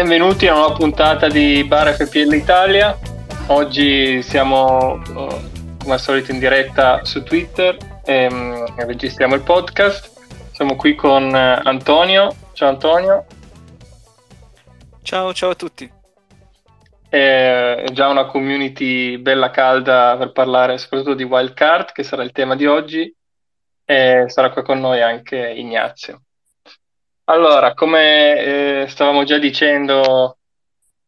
Benvenuti a una nuova puntata di Bar FPL Italia. Oggi siamo eh, come al solito in diretta su Twitter e, mm, e registriamo il podcast. Siamo qui con eh, Antonio. Ciao Antonio. Ciao, ciao a tutti. È già una community bella calda per parlare soprattutto di Wildcard, che sarà il tema di oggi, e sarà qua con noi anche Ignazio. Allora, come eh, stavamo già dicendo,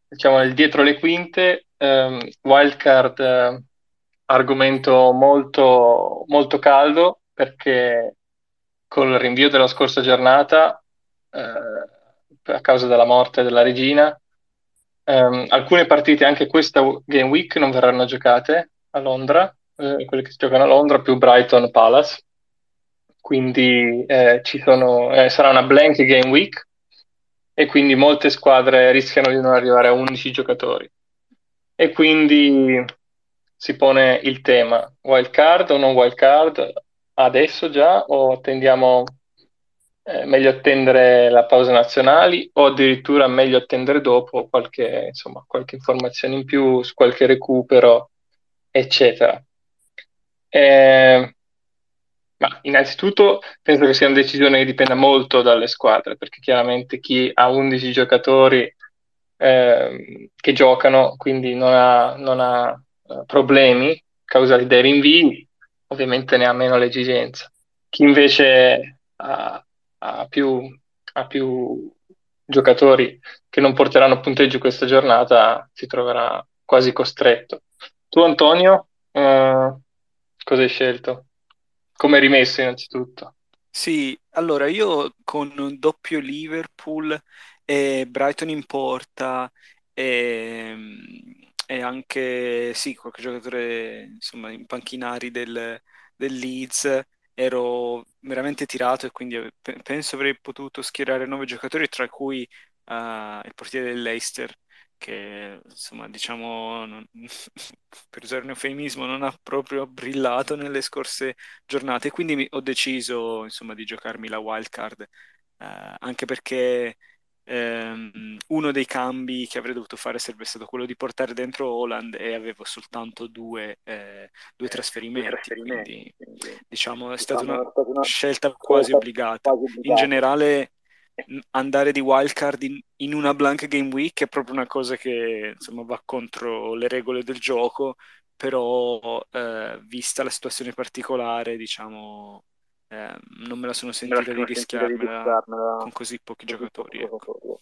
diciamo dietro le quinte, ehm, Wildcard eh, argomento molto, molto caldo perché col rinvio della scorsa giornata, eh, a causa della morte della regina, ehm, alcune partite anche questa Game Week non verranno giocate a Londra, eh, quelle che si giocano a Londra più Brighton Palace quindi eh, sono, eh, sarà una blank game week e quindi molte squadre rischiano di non arrivare a 11 giocatori. E quindi si pone il tema wild card o non wild card adesso già o attendiamo eh, meglio attendere la pausa nazionali o addirittura meglio attendere dopo qualche, insomma, qualche informazione in più qualche recupero, eccetera. Eh, innanzitutto penso che sia una decisione che dipenda molto dalle squadre, perché chiaramente chi ha 11 giocatori eh, che giocano, quindi non ha, non ha eh, problemi causati dai rinvii, ovviamente ne ha meno l'esigenza. Chi invece ha, ha, più, ha più giocatori che non porteranno punteggio questa giornata si troverà quasi costretto. Tu Antonio, eh, cosa hai scelto? Come rimesso innanzitutto? Sì, allora io con un doppio Liverpool e Brighton in porta e, e anche sì, qualche giocatore insomma in panchinari del, del Leeds ero veramente tirato e quindi penso avrei potuto schierare nove giocatori tra cui uh, il portiere del che insomma diciamo non, per usare un eufemismo non ha proprio brillato nelle scorse giornate. Quindi ho deciso insomma di giocarmi la wild card eh, anche perché ehm, uno dei cambi che avrei dovuto fare sarebbe stato quello di portare dentro Holland e avevo soltanto due, eh, due trasferimenti, trasferimenti quindi, diciamo è stata una, una scelta quasi obbligata. quasi obbligata. in generale andare di wildcard in, in, una blank game week è proprio una cosa che insomma va contro le regole del gioco, però eh, vista la situazione particolare, diciamo, eh, non me la sono sentita la di rischiarmela con così pochi giocatori. Ecco.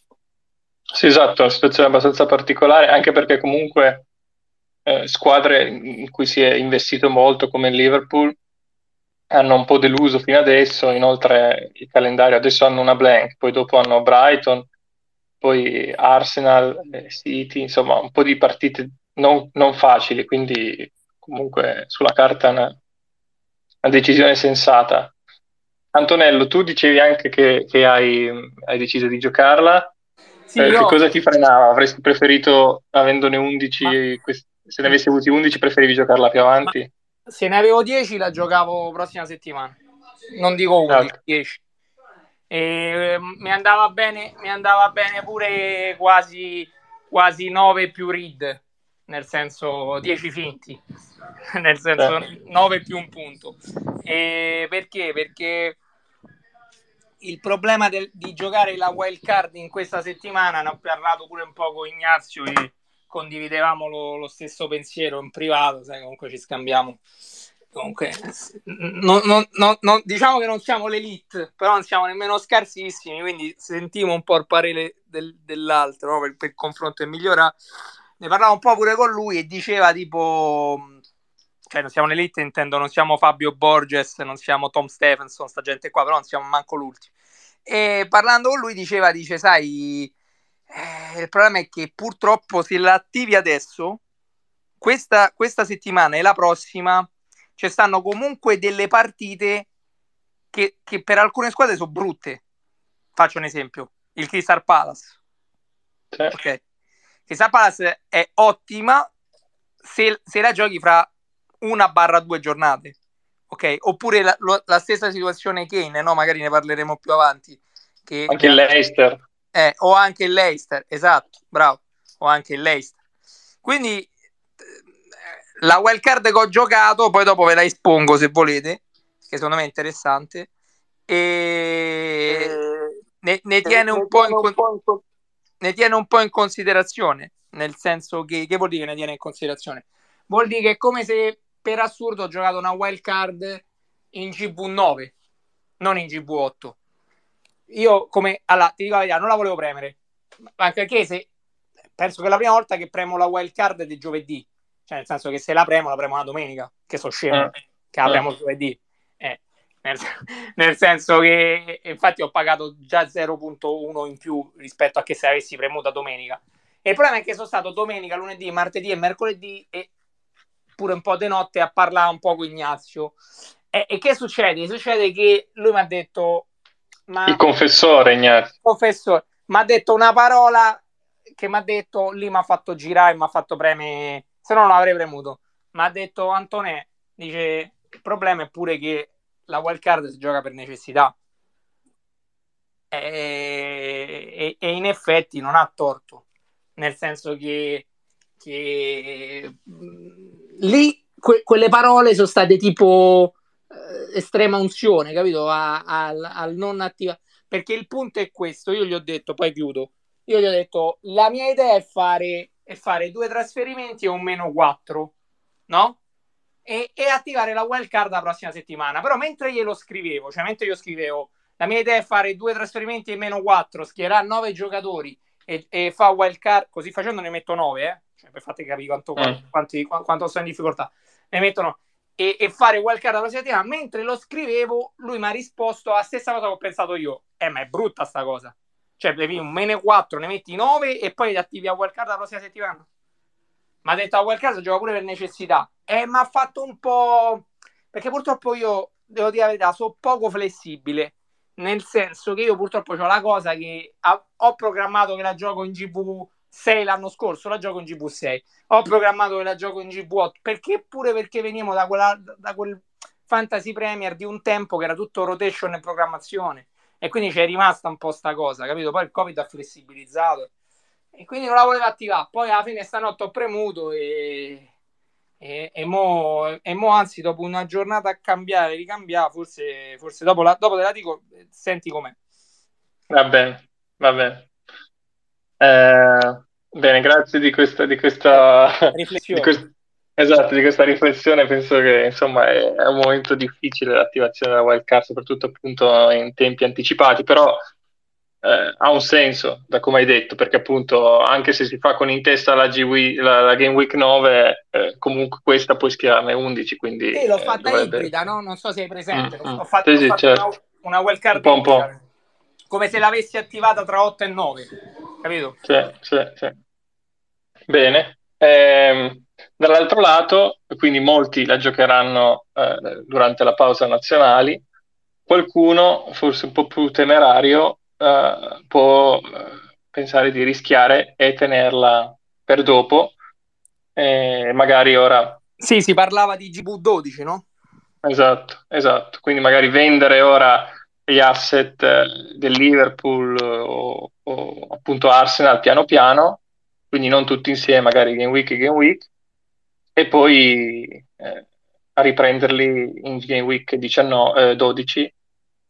Sì, esatto, una situazione abbastanza particolare, anche perché comunque eh, squadre in cui si è investito molto come il Liverpool hanno un po' deluso fino adesso, inoltre il calendario adesso hanno una blank, poi dopo hanno Brighton, poi Arsenal, City, insomma un po' di partite non, non facili, quindi comunque sulla carta è una, una, decisione sensata. Antonello, tu dicevi anche che, che hai, hai, deciso di giocarla, sì, eh, io... che cosa ti frenava? Avresti preferito, avendone 11, Ma... se ne avessi avuti 11, preferivi giocarla più avanti? Ma se ne avevo 10 la giocavo prossima settimana. Non dico 11, 10. E, eh, mi, andava bene, mi andava bene pure quasi, quasi 9 più read, nel senso 10 finti, nel senso 9 più un punto. E perché? Perché il problema del, di giocare la wild card in questa settimana, ne ho parlato pure un po' con Ignazio e condividevamo lo, lo stesso pensiero in privato, sai, comunque ci scambiamo. Comunque, non, non, non, diciamo che non siamo l'elite, però non siamo nemmeno scarsissimi, quindi sentiamo un po' il parere del, dell'altro no? per, per, il confronto e migliora. Ne parlavo un po' pure con lui e diceva tipo, cioè non siamo l'elite, intendo, non siamo Fabio Borges, non siamo Tom Stephenson, sta gente qua, però non siamo manco l'ultimo. E parlando con lui diceva, dice, sai, eh, il problema è che purtroppo se la attivi adesso, questa, questa settimana e la prossima, ci stanno comunque delle partite che, che per alcune squadre sono brutte. Faccio un esempio, il Crystal Palace. Certo. Ok. Crystal Palace è ottima se, se la giochi fra una barra due giornate. Ok, oppure la, la stessa situazione Kane, no? magari ne parleremo più avanti. Che, Anche il Leicester Eh, o anche il Leicester, esatto, bravo, o anche il Leicester. Quindi eh, la wild card che ho giocato, poi dopo ve la espongo se volete, che secondo me è interessante, e ne, ne tiene un po' in, con... ne tiene un po' in considerazione, nel senso che, che vuol dire che ne tiene in considerazione? Vuol dire che è come se per assurdo ho giocato una wild card in GV9, non in GV8 io come allora, ti dico la verità, non la volevo premere, anche perché se penso che la prima volta che premo la wild card è di giovedì, cioè nel senso che se la premo la premo una domenica, che so scemo, eh. che la premo eh. giovedì. Eh, nel, nel, senso che infatti ho pagato già 0.1 in più rispetto a che se avessi premuta domenica. E il problema è che sono stato domenica, lunedì, martedì e mercoledì e pure un po' di notte a parlare un po' con Ignazio. E, e che succede? Succede che lui mi ha detto ma, il confessore, Ignazio. Confessore, mi ha detto una parola che mi ha detto, lì mi ha fatto girare, mi ha fatto premere, se no non avrei premuto. Mi ha detto Antonè, dice, il problema è pure che la wild card si gioca per necessità. E, e, e in effetti non ha torto, nel senso che, che lì que, quelle parole sono state tipo estrema unzione, capito? A, a, al non attiva. Perché il punto è questo, io gli ho detto, poi chiudo, io gli ho detto, la mia idea è fare, è fare due trasferimenti e un meno 4, no? E, e, attivare la wild card la prossima settimana. Però mentre glielo scrivevo, cioè mentre io scrivevo, la mia idea è fare due trasferimenti e meno 4, schierare 9 giocatori e, e fa wild card, così facendo ne metto 9, eh? Cioè, per farti capire quanto, mm. quanti, quanto sono in difficoltà. Ne mettono e, e fare wildcard la prossima settimana. Mentre lo scrivevo, lui mi ha risposto la stessa cosa che ho pensato io. Eh, ma è brutta sta cosa. Cioè, devi un meno 4, ne metti 9 e poi li attivi a wildcard la prossima settimana. Mi ha detto a wildcard gioca pure per necessità. E mi ha fatto un po'... Perché purtroppo io, devo dire la verità, sono poco flessibile. Nel senso che io purtroppo ho la cosa che ho programmato che la gioco in GV 6 l'anno scorso, la gioco in GV6. Ho programmato che la gioco in GV8 perché pure perché veniamo da, quella, da quel Fantasy Premier di un tempo che era tutto rotation e programmazione e quindi c'è rimasta un po' sta cosa, capito? Poi il Covid ha flessibilizzato e quindi non la volevo attivare. Poi alla fine stanotte ho premuto e, e, e, mo, e mo anzi dopo una giornata a cambiare, ricambiare, forse, forse dopo, la, dopo te la dico, senti com'è. Va bene, va bene. Eh, bene, grazie di questa, di questa riflessione. Di quest- esatto, di questa riflessione. Penso che insomma è, è un momento difficile l'attivazione della wildcard, soprattutto appunto in tempi anticipati, però eh, ha un senso, da come hai detto, perché appunto anche se si fa con in testa la, G- la, la Game Week 9, eh, comunque questa puoi schierarne 11, quindi... Sì, l'ho eh, fatta dovrebbe... ibrida, no? Non so se hai presente, mm, ho fatto, sì, sì, certo. una, una wildcard un po', un po'. come se l'avessi attivata tra 8 e 9 capito? Sì, sì, sì. Bene. Eh, dall'altro lato, quindi molti la giocheranno eh, durante la pausa nazionali, qualcuno, forse un po' più temerario, eh, può eh, pensare di rischiare e tenerla per dopo, magari ora... Sì, si parlava di GV12, no? Esatto, esatto. Quindi magari vendere ora gli asset eh, del Liverpool o, o, appunto Arsenal piano piano, quindi non tutti insieme, magari game week e game week, e poi eh, a riprenderli in game week 19, eh, 12,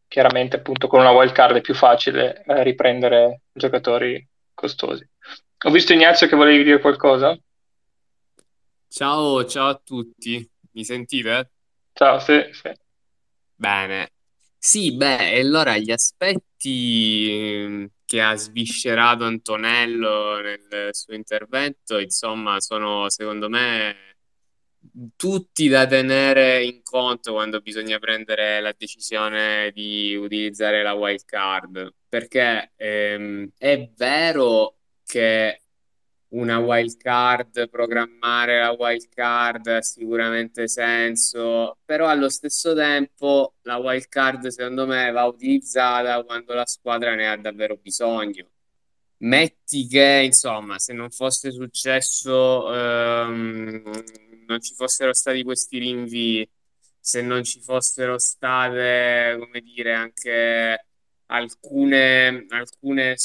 chiaramente appunto con una wild card è più facile eh, riprendere giocatori costosi. Ho visto Ignazio che volevi dire qualcosa? Ciao, ciao a tutti, mi sentite? Ciao, sì, sì. Bene, sì, beh, allora gli aspetti ehm, che ha sviscerato Antonello nel suo intervento, insomma, sono secondo me tutti da tenere in conto quando bisogna prendere la decisione di utilizzare la wild card, perché ehm, è vero che una wild card, programmare la wild card ha sicuramente senso, però allo stesso tempo la wild card secondo me va utilizzata quando la squadra ne ha davvero bisogno. Metti che, insomma, se non fosse successo, ehm, non ci fossero stati questi rinvii, se non ci fossero state, come dire, anche alcune, alcune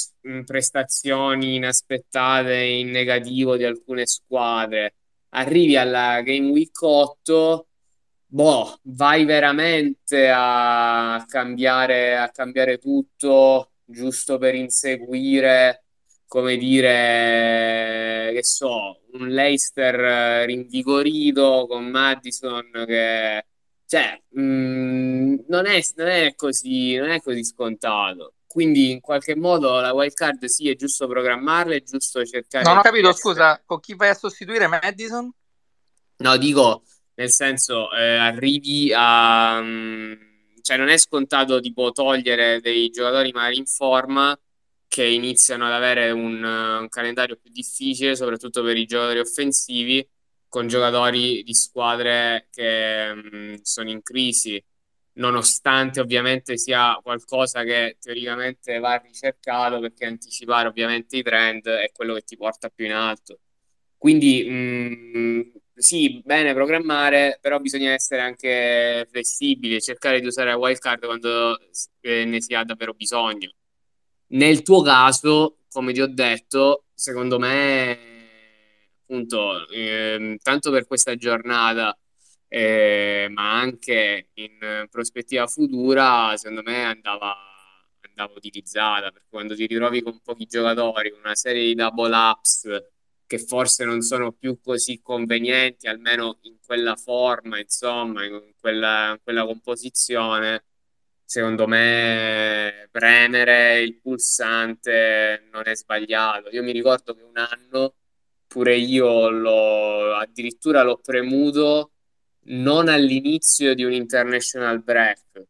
prestazioni inaspettate in negativo di alcune squadre. Arrivi alla Game Week 8, boh, vai veramente a cambiare, a cambiare tutto giusto per inseguire, come dire, che so, un Leicester rinvigorito con Madison che cioè, mh, non, è, non, è così, non è così scontato. Quindi, in qualche modo, la wild card sì, è giusto programmarla, è giusto cercare. Non ho capito, essere... scusa, con chi vai a sostituire Madison? No, dico, nel senso, eh, arrivi a. Um, cioè, non è scontato tipo togliere dei giocatori magari in forma che iniziano ad avere un, un calendario più difficile, soprattutto per i giocatori offensivi con giocatori di squadre che mh, mm, sono in crisi, nonostante ovviamente sia qualcosa che teoricamente va ricercato perché anticipare ovviamente i trend è quello che ti porta più in alto. Quindi mh, mm, sì, bene programmare, però bisogna essere anche flessibili cercare di usare la wildcard quando eh, ne si ha davvero bisogno. Nel tuo caso, come ti ho detto, secondo me appunto, eh, tanto per questa giornata, eh, ma anche in prospettiva futura, secondo me andava, andava utilizzata, perché quando ti ritrovi con pochi giocatori, una serie di double ups che forse non sono più così convenienti, almeno in quella forma, insomma, in quella, in quella composizione, secondo me premere il pulsante non è sbagliato. Io mi ricordo che un anno pure io l'ho addirittura l'ho premuto non all'inizio di un international break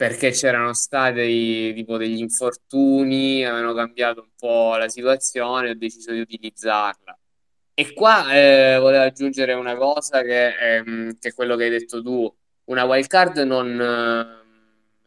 perché c'erano stati tipo degli infortuni, avevano cambiato un po' la situazione, ho deciso di utilizzarla. E qua eh, volevo aggiungere una cosa che, ehm, che, è quello che hai detto tu, una wildcard non,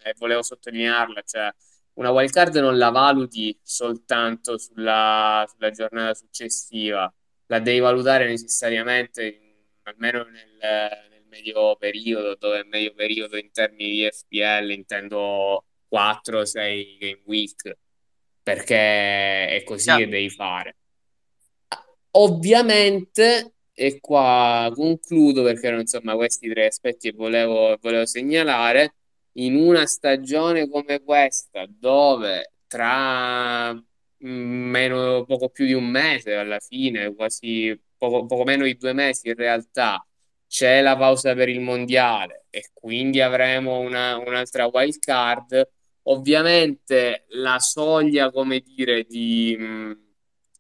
eh, volevo sottolinearla, cioè una wildcard non la valuti soltanto sulla, sulla giornata successiva, la devi valutare necessariamente, almeno nel, medio periodo, dove è medio periodo in termini di FPL intendo 4-6 game week, perché è così yeah. che devi fare. Ovviamente, e qua concludo perché insomma questi tre aspetti che volevo, volevo segnalare, in una stagione come questa, dove tra meno, poco più di un mese alla fine, quasi poco, poco meno di due mesi in realtà, c'è la pausa per il mondiale e quindi avremo una, un'altra wild card. Ovviamente la soglia, come dire, di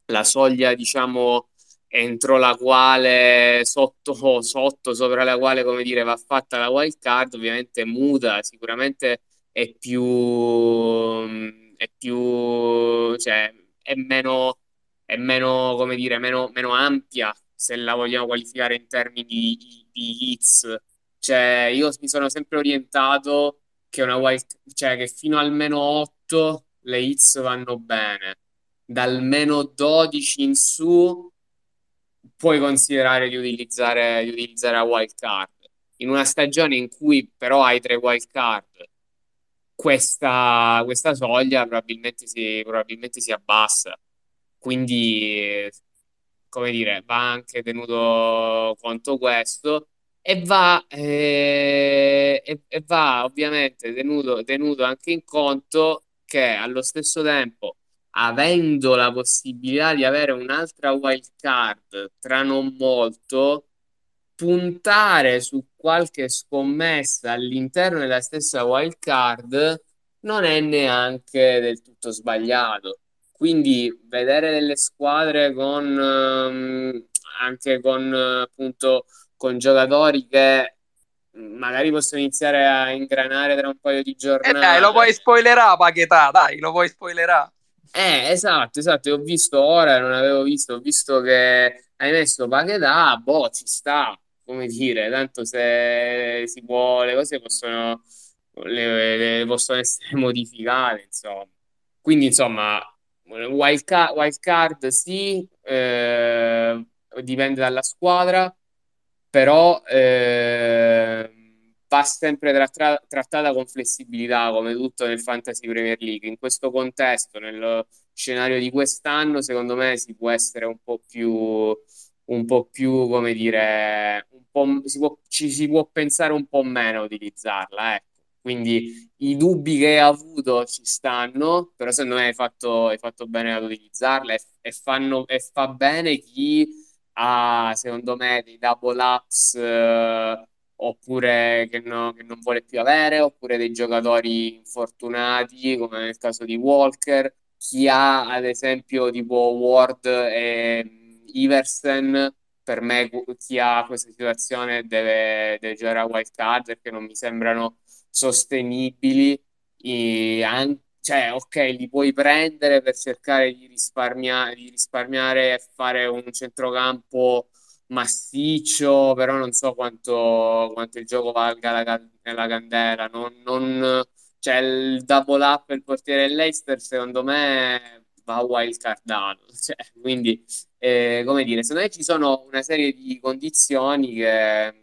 la soglia, diciamo, entro la quale sotto, sotto, sopra la quale, come dire, va fatta la wild card, ovviamente muta, sicuramente è più è più, cioè, è meno, è meno, come dire, meno, meno ampia se la vogliamo qualificare in termini di, di hits. Cioè, io mi sono sempre orientato che, una wild, cioè, che fino al meno 8 le hits vanno bene. Dal meno 12 in su puoi considerare di utilizzare, di utilizzare la wild card. In una stagione in cui però hai tre wild card questa, questa soglia probabilmente si, probabilmente si abbassa. Quindi, come dire, va anche tenuto conto questo e va, eh, e, e va ovviamente tenuto, tenuto anche in conto che allo stesso tempo, avendo la possibilità di avere un'altra wild card tra non molto, puntare su qualche scommessa all'interno della stessa wild card non è neanche del tutto sbagliato. Quindi vedere delle squadre con um, anche con appunto con giocatori che magari possono iniziare a ingranare tra un paio di giornate. Eh dai, lo puoi spoilerare, Paquetà, dai, lo puoi spoilerare. Eh, esatto, esatto, ho visto ora, non avevo visto, ho visto che hai messo Paquetà, boh, ci sta, come dire, tanto se si può, le cose possono, le, le possono essere modificate, insomma. Quindi, insomma, wild card, wild card sì, eh, dipende dalla squadra, però eh, va sempre tra- trattata con flessibilità, come tutto nel Fantasy Premier League. In questo contesto, nel scenario di quest'anno, secondo me si può essere un po' più, un po' più come dire, po', si può, ci si può pensare un po' meno a utilizzarla, ecco. Quindi i dubbi che hai avuto ci stanno, però secondo me hai fatto, hai fatto bene ad utilizzarla e, e, fanno, e fa bene chi ha, secondo me, dei double ups eh, oppure che, no, che, non vuole più avere, oppure dei giocatori infortunati, come nel caso di Walker, chi ha ad esempio tipo Ward e Iversen, per me chi ha questa situazione deve, deve giocare a wild card perché non mi sembrano sostenibili. Anche, cioè, ok, li puoi prendere per cercare di risparmiare, di risparmiare e fare un centrocampo massiccio, però non so quanto, quanto il gioco valga la, la candela. Non, non, cioè, il double up il portiere dell'Eister, secondo me, va wild cardato. Cioè, quindi, eh, come dire, secondo me ci sono una serie di condizioni che,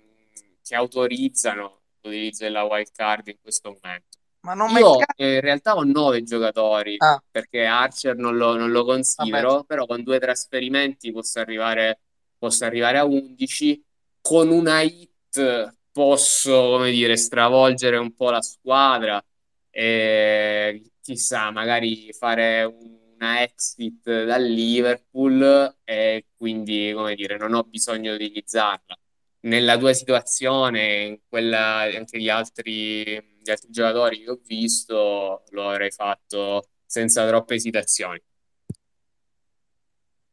che autorizzano l'utilizzo della wild card in questo momento. Ma non Io eh, in realtà ho nove giocatori ah. perché Archer non lo, non lo considero, Vabbè. però con due trasferimenti posso arrivare posso arrivare a 11. Con una hit posso, come dire, stravolgere un po' la squadra e chissà, magari fare una exit dal Liverpool e quindi, come dire, non ho bisogno di utilizzarla. Nella tua situazione, in quella anche gli altri, gli altri giocatori che ho visto, lo avrei fatto senza troppe esitazioni.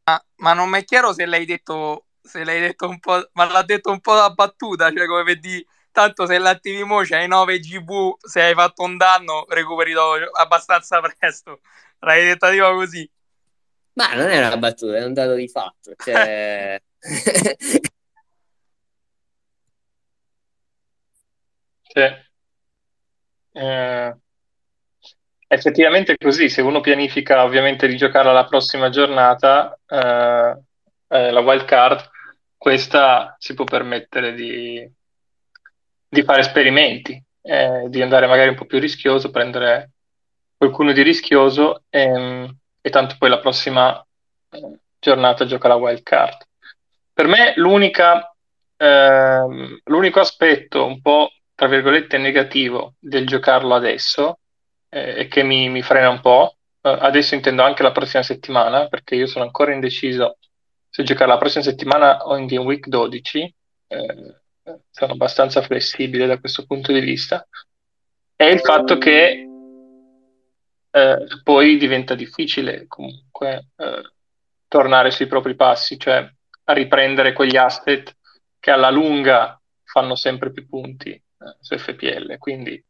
Ma, ma non mi è chiaro se l'hai detto, se l'hai detto un po', ma l'ha detto un po' da battuta, cioè come vedi, tanto se l'attivi mo c'hai 9 GV, se hai fatto un danno recuperi abbastanza presto. L'hai detta tipo così. Ma non è una battuta, è un dato di fatto. Cioè... sì. Eh, Effettivamente è così, se uno pianifica ovviamente di giocare alla prossima giornata, eh, eh, la wild card, questa si può permettere di, di fare esperimenti, eh, di andare magari un po' più rischioso, prendere qualcuno di rischioso e, e tanto poi la prossima eh, giornata gioca la wild card. Per me l'unica, ehm, l'unico aspetto un po' tra virgolette negativo del giocarlo adesso eh, e che mi, mi, frena un po'. Uh, adesso intendo anche la prossima settimana, perché io sono ancora indeciso se giocare la prossima settimana o in Game Week 12. Eh, sono abbastanza flessibile da questo punto di vista. È il fatto che eh, poi diventa difficile comunque eh, tornare sui propri passi, cioè riprendere quegli asset che alla lunga fanno sempre più punti eh, su FPL. Quindi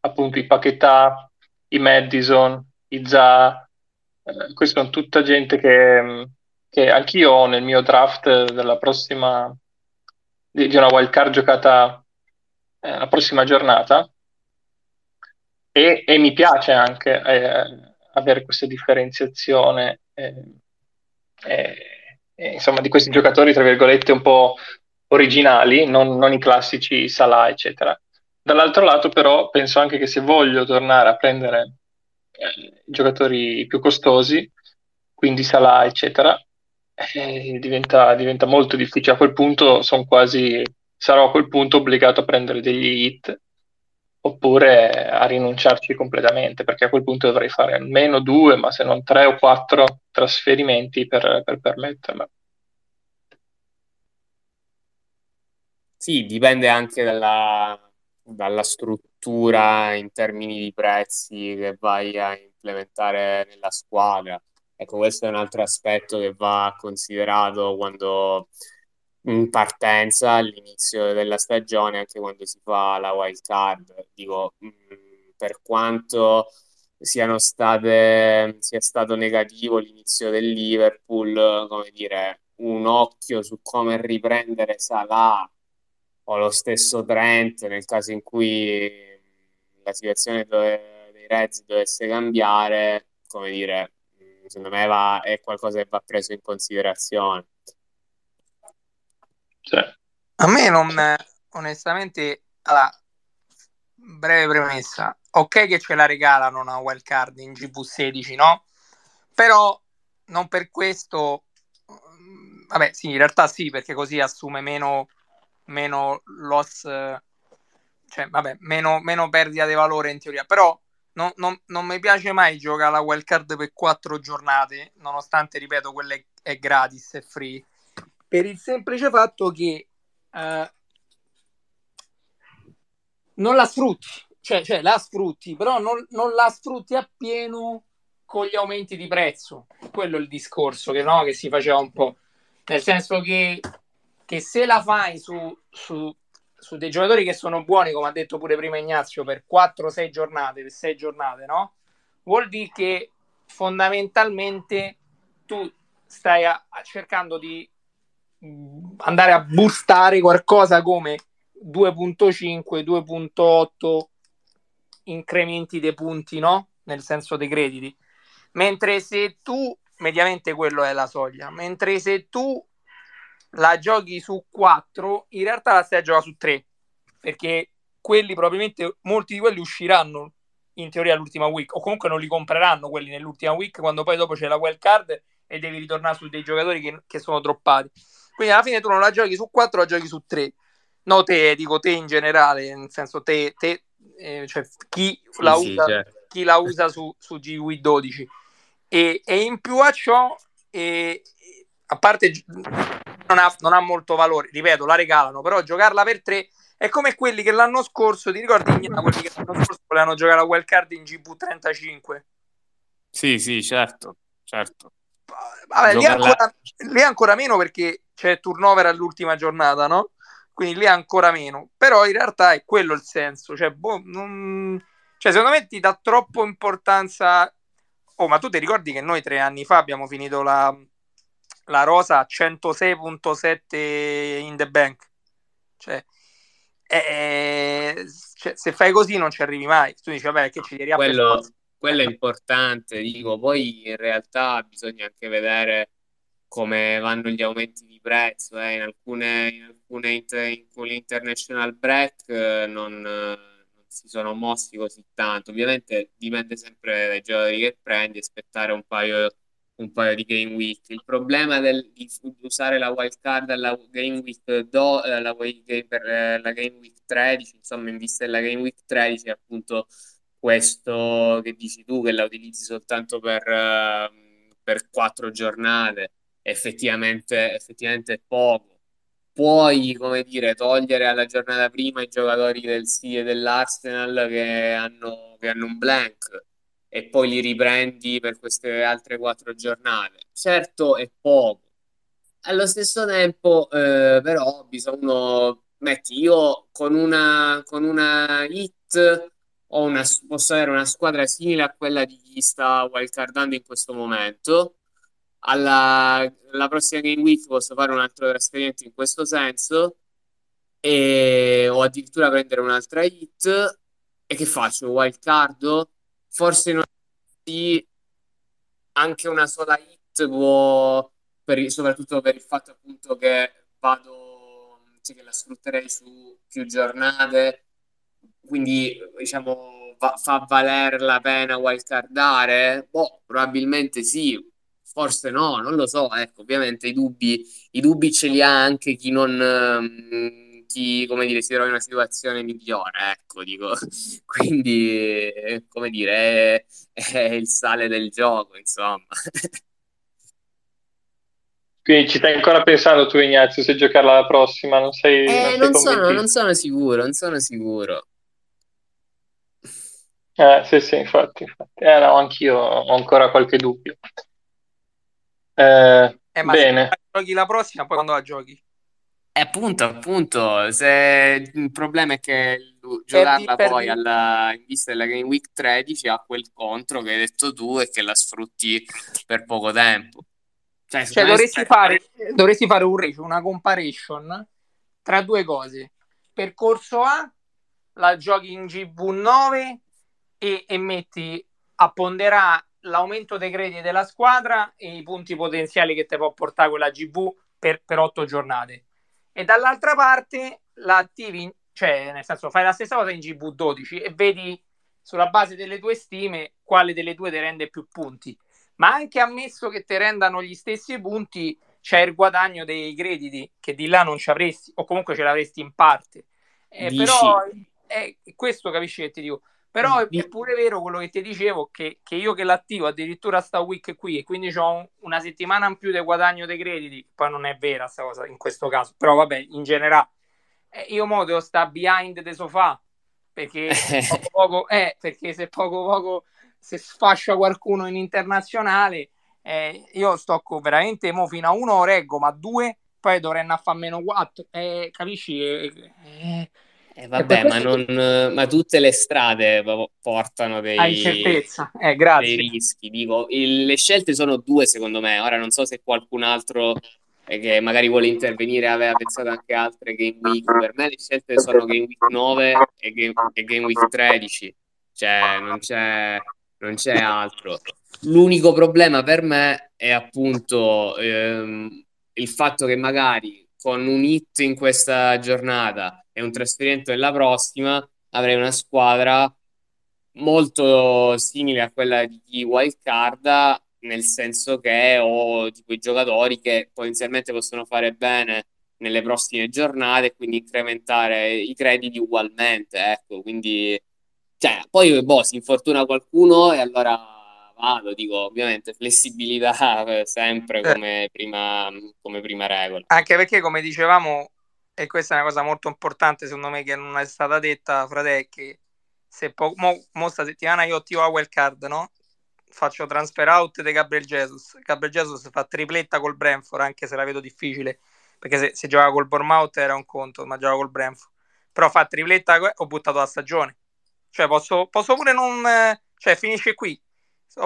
appunto i pacchetà, i Madison, i Za, eh, questa sono tutta gente che, che anch'io ho nel mio draft della prossima, di, una wild card giocata eh, la prossima giornata e, e mi piace anche eh, avere questa differenziazione eh, insomma di questi giocatori tra virgolette un po' originali, non, non i classici Salah eccetera. Dall'altro lato, però, penso anche che se voglio tornare a prendere eh, giocatori più costosi, quindi Salah, eccetera, eh, diventa, diventa, molto difficile. A quel punto quasi, sarò a quel punto obbligato a prendere degli hit oppure a rinunciarci completamente, perché a quel punto dovrei fare almeno due, ma se non tre o quattro trasferimenti per, per permettermelo. Sì, dipende anche dalla, dalla struttura in termini di prezzi che vai a implementare nella squadra. Ecco, questo è un altro aspetto che va considerato quando in partenza all'inizio della stagione, anche quando si fa la wild card. Dico, mm, per quanto siano state, sia stato negativo l'inizio del Liverpool, come dire, un occhio su come riprendere Salah o lo stesso Trent nel caso in cui la situazione dove, dei Reds dovesse cambiare, come dire, secondo me va, è qualcosa che va preso in considerazione. Sì. A me non, onestamente, allora, breve premessa. Ok che ce la regalano una wild card in GV16, no? Però non per questo mm, vabbè, sì, in realtà sì, perché così assume meno, meno loss, cioè, vabbè, meno, meno perdita di valore in teoria. Però non, non, non mi piace mai giocare la wild card per quattro giornate, nonostante, ripeto, quella è, è gratis, è free, per il semplice fatto che uh, non la sfrutti, cioè, cioè la sfrutti, però non, non, la sfrutti appieno con gli aumenti di prezzo. Quello è il discorso che, no, che si faceva un po'. Nel senso che, che se la fai su, su, su, dei giocatori che sono buoni, come ha detto pure prima Ignazio, per 4-6 giornate, per 6 giornate, no? Vuol dire che fondamentalmente tu stai a, a cercando di andare a boostare qualcosa come 2.5, 2.8 incrementi dei punti, no? Nel senso dei crediti. Mentre se tu, mediamente quello è la soglia, mentre se tu la giochi su 4, in realtà la stai a giocare su 3, perché quelli probabilmente, molti di quelli usciranno in teoria l'ultima week, o comunque non li compreranno quelli nell'ultima week, quando poi dopo c'è la wild card e devi ritornare su dei giocatori che, che sono droppati. Quindi alla fine tu non la giochi su 4, la giochi su 3. No, te, dico te in generale, nel senso te, te eh, cioè chi, sì, la usa, sì, certo. chi la usa su, su GW12. E, e, in più a ciò, e, a parte non ha, non ha, molto valore, ripeto, la regalano, però giocarla per 3 è come quelli che l'anno scorso, ti ricordi quelli che l'anno scorso volevano giocare la wild card in GV35? Sì, sì, certo, certo. Vabbè, lì ancora, lì ancora meno perché c'è turnover all'ultima giornata, no? Quindi lì ancora meno. Però in realtà è quello il senso. Cioè, boh, non... cioè secondo me ti dà troppo importanza. Oh, ma tu ti ricordi che noi tre anni fa abbiamo finito la, la rosa a 106.7 in the bank? Cioè, eh, cioè, se fai così non ci arrivi mai. Tu dici, vabbè, che ci tiri quello, quello è importante, dico, poi in realtà bisogna anche vedere come vanno gli aumenti di prezzo. Eh. In alcune, in alcune inter, in international break eh, non, non, si sono mossi così tanto. Ovviamente dipende sempre dai giocatori che prendi, aspettare un paio, un paio di game week. Il problema del, di usare la wild card alla game week, do, eh, la, game, per eh, la game week 13, insomma in vista della game week 13 appunto questo che dici tu che la utilizzi soltanto per, per quattro giornate effettivamente, effettivamente è poco. Puoi, come dire, togliere alla giornata prima i giocatori del City e dell'Arsenal che hanno, che hanno un blank e poi li riprendi per queste altre quattro giornate. Certo è poco. Allo stesso tempo, eh, però, bisogna metti io con una, con una hit ho una, posso avere una squadra simile a quella di chi sta wildcardando in questo momento alla, alla prossima game week posso fare un altro trasferimento in questo senso e, o addirittura prendere un'altra hit e che faccio? Wild card? Forse non sì, anche una sola hit può per, soprattutto per il fatto appunto che vado cioè che la sfrutterei su più giornate quindi diciamo va, fa valere la pena wildcardare? Boh, probabilmente sì forse no, non lo so. Ecco, ovviamente i dubbi, i dubbi ce li ha anche chi non. Chi, come dire, si trova in una situazione migliore, ecco, dico. Quindi, come dire, è, è il sale del gioco, insomma. Quindi ci stai ancora pensando tu, Ignazio, se giocarla la prossima? Non sei, eh, non, non, sono, non sono sicuro, non sono sicuro. Eh, sì, sì, infatti, infatti. Eh, no, anch'io ho ancora qualche dubbio. Eh, eh, ma bene. se giochi la prossima, poi quando la giochi? E appunto, appunto, se il problema è che giocarla perdi, poi perdi. Alla, in vista della Game Week 13 ha quel contro che hai detto tu e che la sfrutti per poco tempo. Cioè, cioè dovresti, fare, dovresti fare un ratio, una comparison tra due cose. Percorso A, la giochi in GV9 e, e metti a ponderare l'aumento dei crediti della squadra e i punti potenziali che ti può portare quella GV per, per otto giornate. E dall'altra parte la attivi, cioè nel senso fai la stessa cosa in GV12 e vedi sulla base delle tue stime quale delle due ti rende più punti. Ma anche ammesso che ti rendano gli stessi punti, c'è il guadagno dei crediti che di là non ci avresti, o comunque ce l'avresti in parte. Eh, però è questo capisci che ti dico. Però è, è pure vero quello che ti dicevo, che, che, io che l'attivo addirittura sta week qui e quindi ho una settimana in più di guadagno dei crediti, poi non è vera questa cosa in questo caso, però vabbè, in generale, eh, io mo devo sta behind the sofà, perché poco poco, eh, perché se poco poco se sfascia qualcuno in internazionale, eh, io sto veramente mo fino a uno reggo, ma due poi dovrei andare a fare meno quattro, eh, capisci? Eh, eh vabbè, ma, non, ma, tutte le strade portano dei, eh, dei rischi. Dico, il, le scelte sono due, secondo me. Ora non so se qualcun altro eh, che magari vuole intervenire aveva pensato anche altre game week. Per me le scelte sono game week 9 e game, e game week 13. Cioè, non c'è, non c'è altro. L'unico problema per me è appunto ehm, il fatto che magari con un hit in questa giornata e un trasferimento nella prossima, avrei una squadra molto simile a quella di Wild Card, nel senso che ho tipo i giocatori che potenzialmente possono fare bene nelle prossime giornate, quindi incrementare i crediti ugualmente, ecco, quindi cioè, poi boh, si infortuna qualcuno e allora vado, dico, ovviamente flessibilità sempre eh. come prima, come prima regola. Anche perché, come dicevamo, e questa è una cosa molto importante secondo me che non è stata detta, frate, che se po- mo, mo settimana io attivo la wild card, no? Faccio transfer out di Gabriel Jesus. Gabriel Jesus fa tripletta col Brentford, anche se la vedo difficile, perché se, se giocava col Bournemouth era un conto, ma gioca col Brentford. Però fa tripletta, ho buttato la stagione. Cioè posso, posso pure non... Cioè finisce qui.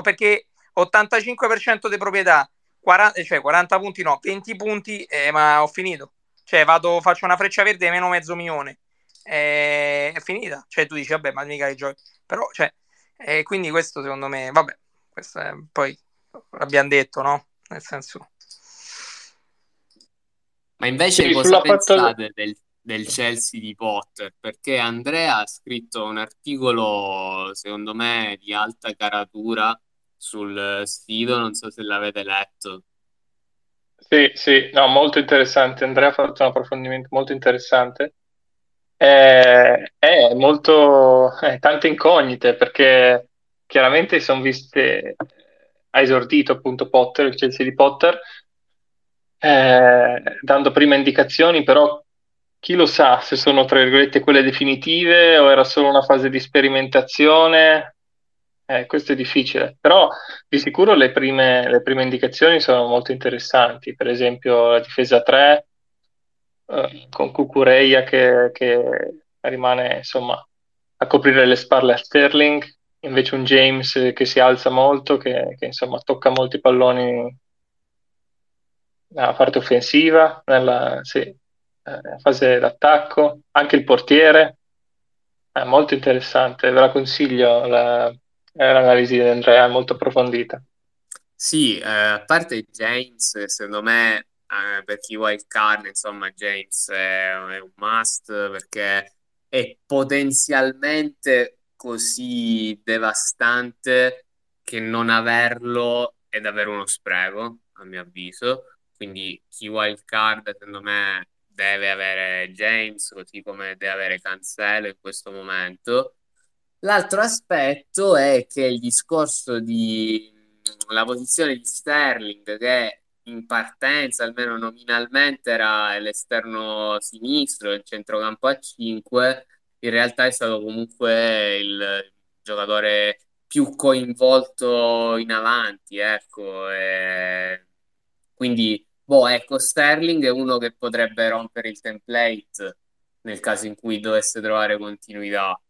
Perché 85% di proprietà, 40, cioè 40 punti no, 20 punti, eh, ma ho finito cioè, vado, faccio una freccia verde meno mezzo milione. è finita. Cioè, tu dici, vabbè, ma mica i giochi. Però, cioè, eh, quindi questo secondo me, vabbè, questo è, poi l'abbiamo detto, no? Nel senso... Ma invece sì, cosa pensate fatto... del, del Chelsea di Potter? Perché Andrea ha scritto un articolo, secondo me, di alta caratura sul sito, non so se l'avete letto. Sì, sì, no, molto interessante. Andrea ha fatto un approfondimento molto interessante. È, è molto, è tante incognite perché chiaramente sono viste, ha esordito appunto Potter, il Chelsea di Potter, eh, dando prime indicazioni, però chi lo sa se sono tra virgolette quelle definitive o era solo una fase di sperimentazione. Eh, questo è difficile, però di sicuro le prime, le prime indicazioni sono molto interessanti, per esempio la difesa 3 eh, con Cucureia che, che, rimane insomma a coprire le spalle a Sterling, invece un James che si alza molto, che, che insomma tocca molti palloni nella parte offensiva, nella sì, eh, fase d'attacco, anche il portiere, è molto interessante, ve la consiglio. La, l'analisi di Andrea, è molto approfondita. Sì, eh, a parte James, secondo me, eh, per chi vuole il carne, insomma, James è, è un must perché è potenzialmente così devastante che non averlo è davvero uno spreco, a mio avviso. Quindi chi wild card, secondo me, deve avere James, così come deve avere Cancelo in questo momento. L'altro aspetto è che il discorso di la posizione di Sterling, che in partenza, almeno nominalmente, era l'esterno sinistro, il centrocampo a 5, in realtà è stato comunque il giocatore più coinvolto in avanti, ecco. E quindi, boh, ecco, Sterling è uno che potrebbe rompere il template nel caso in cui dovesse trovare continuità.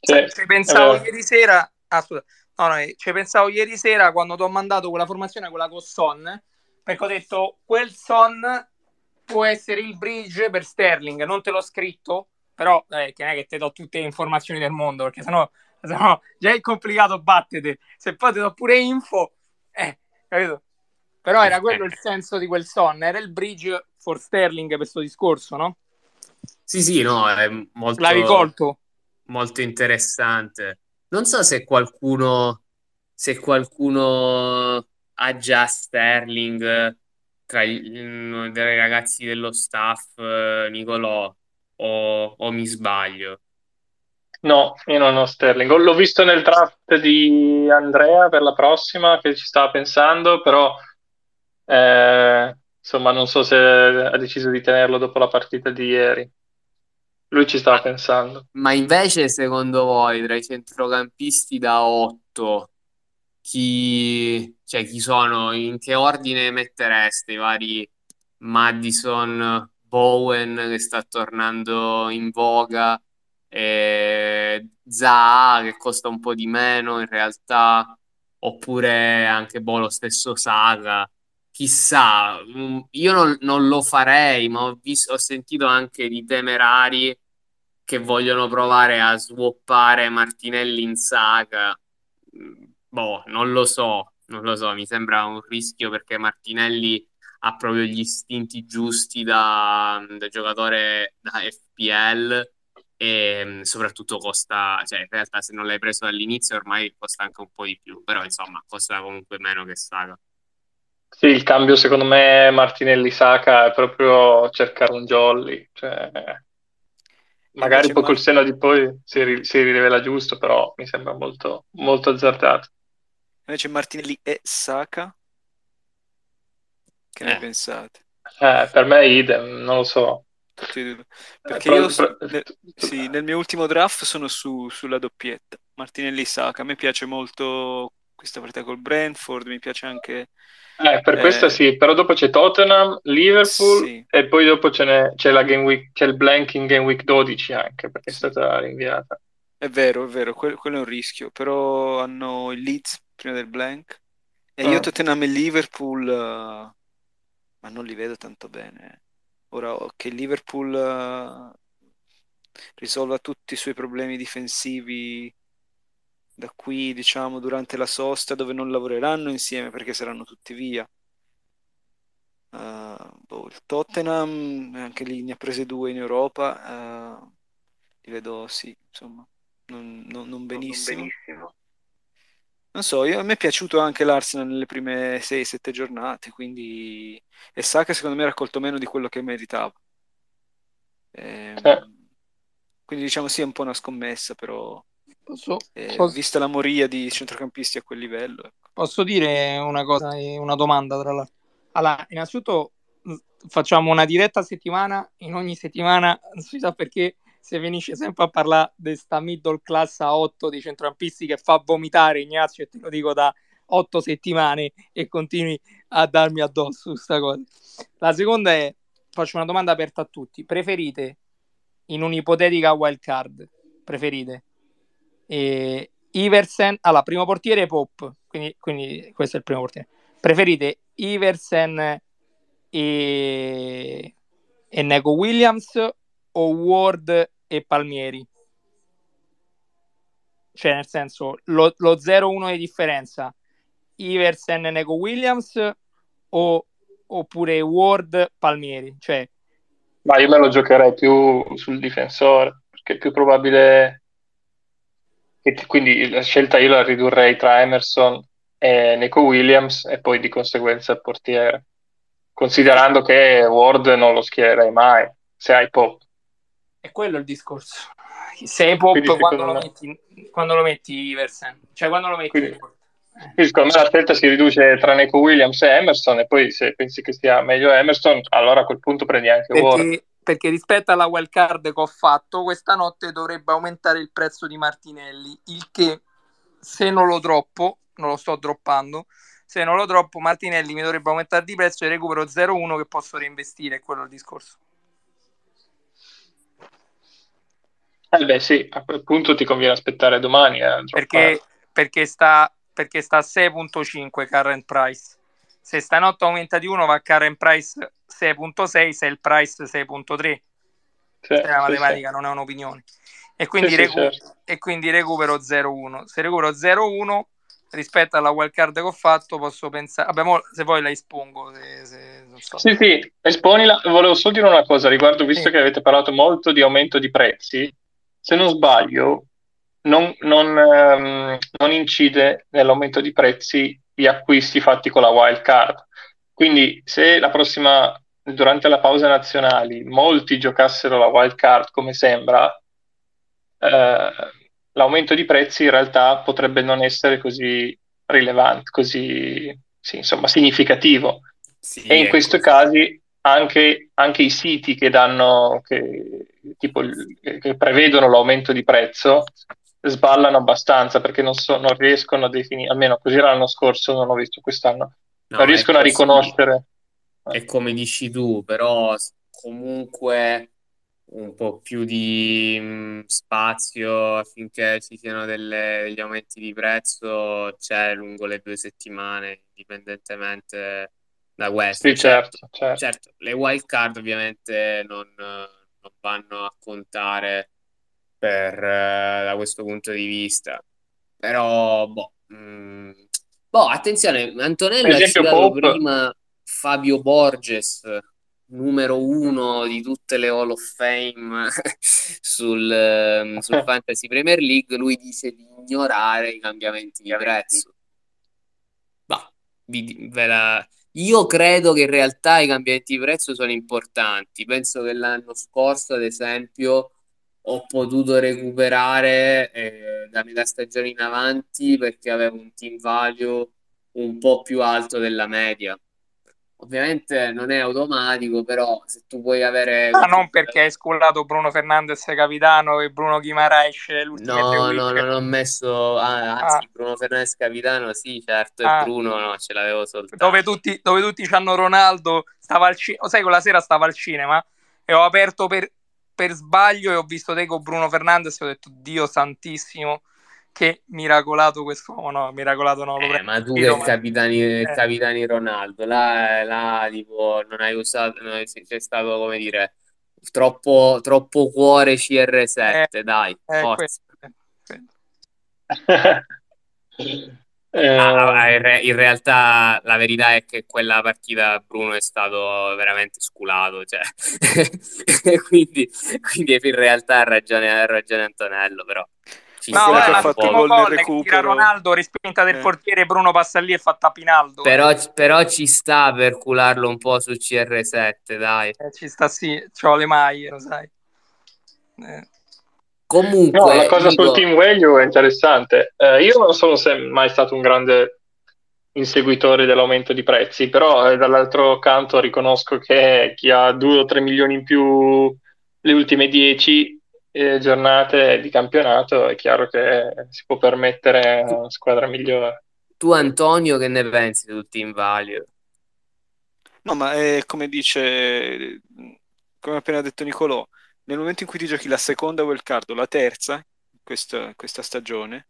Cioè, ci pensavo eh. ieri sera. Ah, scusa. No, no, ci pensavo ieri sera quando ti ho mandato quella formazione, quella con Son, perché ho detto quel Son può essere il bridge per Sterling. Non te l'ho scritto, però eh, che non è che ti do tutte le informazioni del mondo, perché sennò, sennò già è complicato battete. Se poi ti do pure info, eh, capito? Però era quello il senso di quel Son, era il bridge for Sterling per questo discorso, no? Sì, sì, no, è molto, L'avevi colto? Molto interessante. Non so se qualcuno, se qualcuno ha già Sterling tra i, mm, ragazzi dello staff, eh, Nicolò, o, o mi sbaglio? No, io non ho Sterling. L'ho visto nel draft di Andrea per la prossima, che ci stava pensando, però eh, insomma non so se ha deciso di tenerlo dopo la partita di ieri. Lui ci stava pensando. Ma invece, secondo voi, tra i centrocampisti da 8, chi, cioè, chi sono? In che ordine mettereste i vari Madison, Bowen che sta tornando in voga, e Zaha che costa un po' di meno in realtà, oppure anche boh, lo stesso Saga? Chissà, mm, io non, non lo farei, ma ho, visto, ho sentito anche di temerari che vogliono provare a swappare Martinelli in saga. Boh, non lo so, non lo so, mi sembra un rischio perché Martinelli ha proprio gli istinti giusti da, da giocatore da FPL e mm, soprattutto costa, cioè in realtà se non l'hai preso dall'inizio ormai costa anche un po' di più, però insomma costa comunque meno che Saga. Sì, il cambio secondo me Martinelli-Saka è proprio cercare un jolly, cioè, magari Invece poi col senno di poi si, ri- si rivela giusto, però mi sembra molto, molto azzardato. invece Martinelli e Saka, che ne Eh, pensate? Eh, per me è idem, non lo so. E. Eh, Perché pro- io s- pro- ne- sì, nel mio ultimo draft sono su- sulla doppietta. Martinelli Saka. A me piace molto questa partita col Brentford, mi piace anche eh, per eh, sì, però dopo c'è Tottenham, Liverpool sì, e poi dopo ce n'è- c'è la game week, c'è il blank in game week 12 anche, perché è sì. stata rinviata. È vero, è vero, quel- quello, è un rischio, però hanno il Leeds prima del blank e io Mm. Tottenham e Liverpool, eh, ma non li vedo tanto bene. Ora che Liverpool eh, risolva tutti i suoi problemi difensivi da qui, diciamo, durante la sosta dove non lavoreranno insieme perché saranno tutti via. Eh, boh, il Tottenham, anche lì ne ha prese due in Europa, eh, li vedo sì, insomma, non, non- non benissimo. Non so, io- a me è piaciuto anche l'Arsenal nelle prime 6-7 giornate, quindi... E Saka secondo me ha raccolto meno di quello che meritava. Ehm, Eh, quindi diciamo sì, è un po' una scommessa, però Posso, eh, posso- vista la moria di centrocampisti a quel livello, ecco. posso dire una cosa, e una domanda tra l'altro? Allora, innanzitutto mh, facciamo una diretta settimana, in ogni settimana, non si sa perché, se venisce sempre a parlare di sta middle class a 8 di centrocampisti che fa vomitare Ignazio, e te lo dico da 8 settimane e continui a darmi addosso questa cosa. La seconda è, faccio una domanda aperta a tutti, preferite in un'ipotetica wild card, preferite eh, Iversen, allora, primo portiere Pop, quindi, quindi questo è il primo portiere. Preferite Iversen e, e Neco Williams o Ward e Palmieri? Cioè, nel senso, lo, lo 0-1 di differenza, Iversen e Neco Williams o, oppure Ward Palmieri? Cioè, ma io me lo giocherei più sul difensore, perché è più probabile quindi la scelta io la ridurrei tra Emerson e Nico Williams e poi di conseguenza il portiere, considerando che Ward non lo schiererei mai, se hai Pop. è quello il discorso. Se Pop Quindi quando lo, me- metti, quando lo metti Iversen, cioè quando lo metti Quindi- secondo me la scelta si riduce tra Nico Williams e Emerson e poi se pensi che sia meglio Emerson, allora a quel punto prendi anche Ward. Perché, rispetto alla wild card che ho fatto questa notte dovrebbe aumentare il prezzo di Martinelli il che se non lo droppo non lo sto droppando se non lo droppo Martinelli mi dovrebbe aumentare di prezzo e recupero 0-1 che posso reinvestire è quello il discorso. Eh beh sì, a quel punto ti conviene aspettare domani eh, perché, perché, sta, perché sta a 6.5 current price se stanotte aumenta di 1 va a current price 6.6 se il price 6.3 Sì, Questa è la matematica, sì. non è un'opinione. E quindi, Sì, recu- certo. e quindi recupero 0-1. Se recupero 0-1, rispetto alla wild card che ho fatto, posso pensare. Vabbè, se poi la espongo. Se, se, so. Sì, sì, esponila. Volevo solo dire una cosa riguardo, visto sì. che avete parlato molto di aumento di prezzi. Se non sbaglio, non, non, ehm, non incide nell'aumento di prezzi gli acquisti fatti con la wild card. Quindi, se la prossima, durante la pausa nazionali, molti giocassero la wild card come sembra, eh, l'aumento di prezzi in realtà potrebbe non essere così rilevante, così sì, insomma, significativo. Sì, e in ecco. questi casi anche, anche, i siti che danno, che, tipo, che prevedono l'aumento di prezzo sballano abbastanza perché non, so, non riescono a definire, almeno così l'anno scorso, non ho visto quest'anno, no, non riescono a riconoscere. È come dici tu, però comunque un po' più di mh, spazio affinché ci siano delle, degli aumenti di prezzo c'è lungo le due settimane, indipendentemente da questo. Sì, certo, certo, certo. certo le wild card ovviamente non, non vanno a contare per, uh, da questo punto di vista, però boh, mh, mm, boh attenzione, Antonello ha citato prima Fabio Borges numero uno di tutte le Hall of Fame sul, ehm, sul Fantasy Premier League, lui dice di ignorare i cambiamenti di prezzo. Bah, vi, ve la... Io credo che in realtà i cambiamenti di prezzo sono importanti. Penso che l'anno scorso, ad esempio, ho potuto recuperare eh, da metà stagione in avanti perché avevo un team value un po' più alto della media Ovviamente non è automatico, però se tu puoi avere... Ma non perché hai scullato Bruno Fernandez capitano e Bruno Guimaraes l'ultimo No, no, non ho messo... Ah, anzi, ah. Bruno Fernandez capitano, sì, certo, ah. e Bruno no, ce l'avevo soltanto. Dove tutti, dove tutti hanno Ronaldo, stava al cinema, sai, quella sera stava al cinema e ho aperto per, per sbaglio e ho visto te con Bruno Fernandez e ho detto, Dio santissimo, che miracolato quest'uomo, no, miracolato no, eh, ma tu che capitani, eh. capitani Ronaldo, là, là tipo, non hai usato, non è, c'è stato, come dire, troppo, troppo cuore CR7, eh, dai, eh, forza. Eh. Ah, in, re- in, realtà la verità è che quella partita Bruno è stato veramente sculato, cioè. quindi, quindi in realtà ha ragione, ha ragione Antonello, però. Ci no, vabbè, ha fatto gol nel recupero. Ronaldo, respinta del eh. portiere, Bruno passa lì e fa Tapinaldo. Però, però ci sta per cularlo un po' su CR7, dai. Eh, ci sta sì, ho le maglie, lo sai. Eh. Comunque, no, la cosa dico... sul team value è interessante. Eh, io non sono mai stato un grande inseguitore dell'aumento di prezzi, però eh, dall'altro canto riconosco che chi ha 2 o 3 milioni in più le ultime 10 eh, giornate di campionato è chiaro che si può permettere una squadra migliore. Tu Antonio che ne pensi del team value? No, ma è come dice, come ha appena detto Nicolò, nel momento in cui ti giochi la seconda wild card o la terza, questa, questa stagione,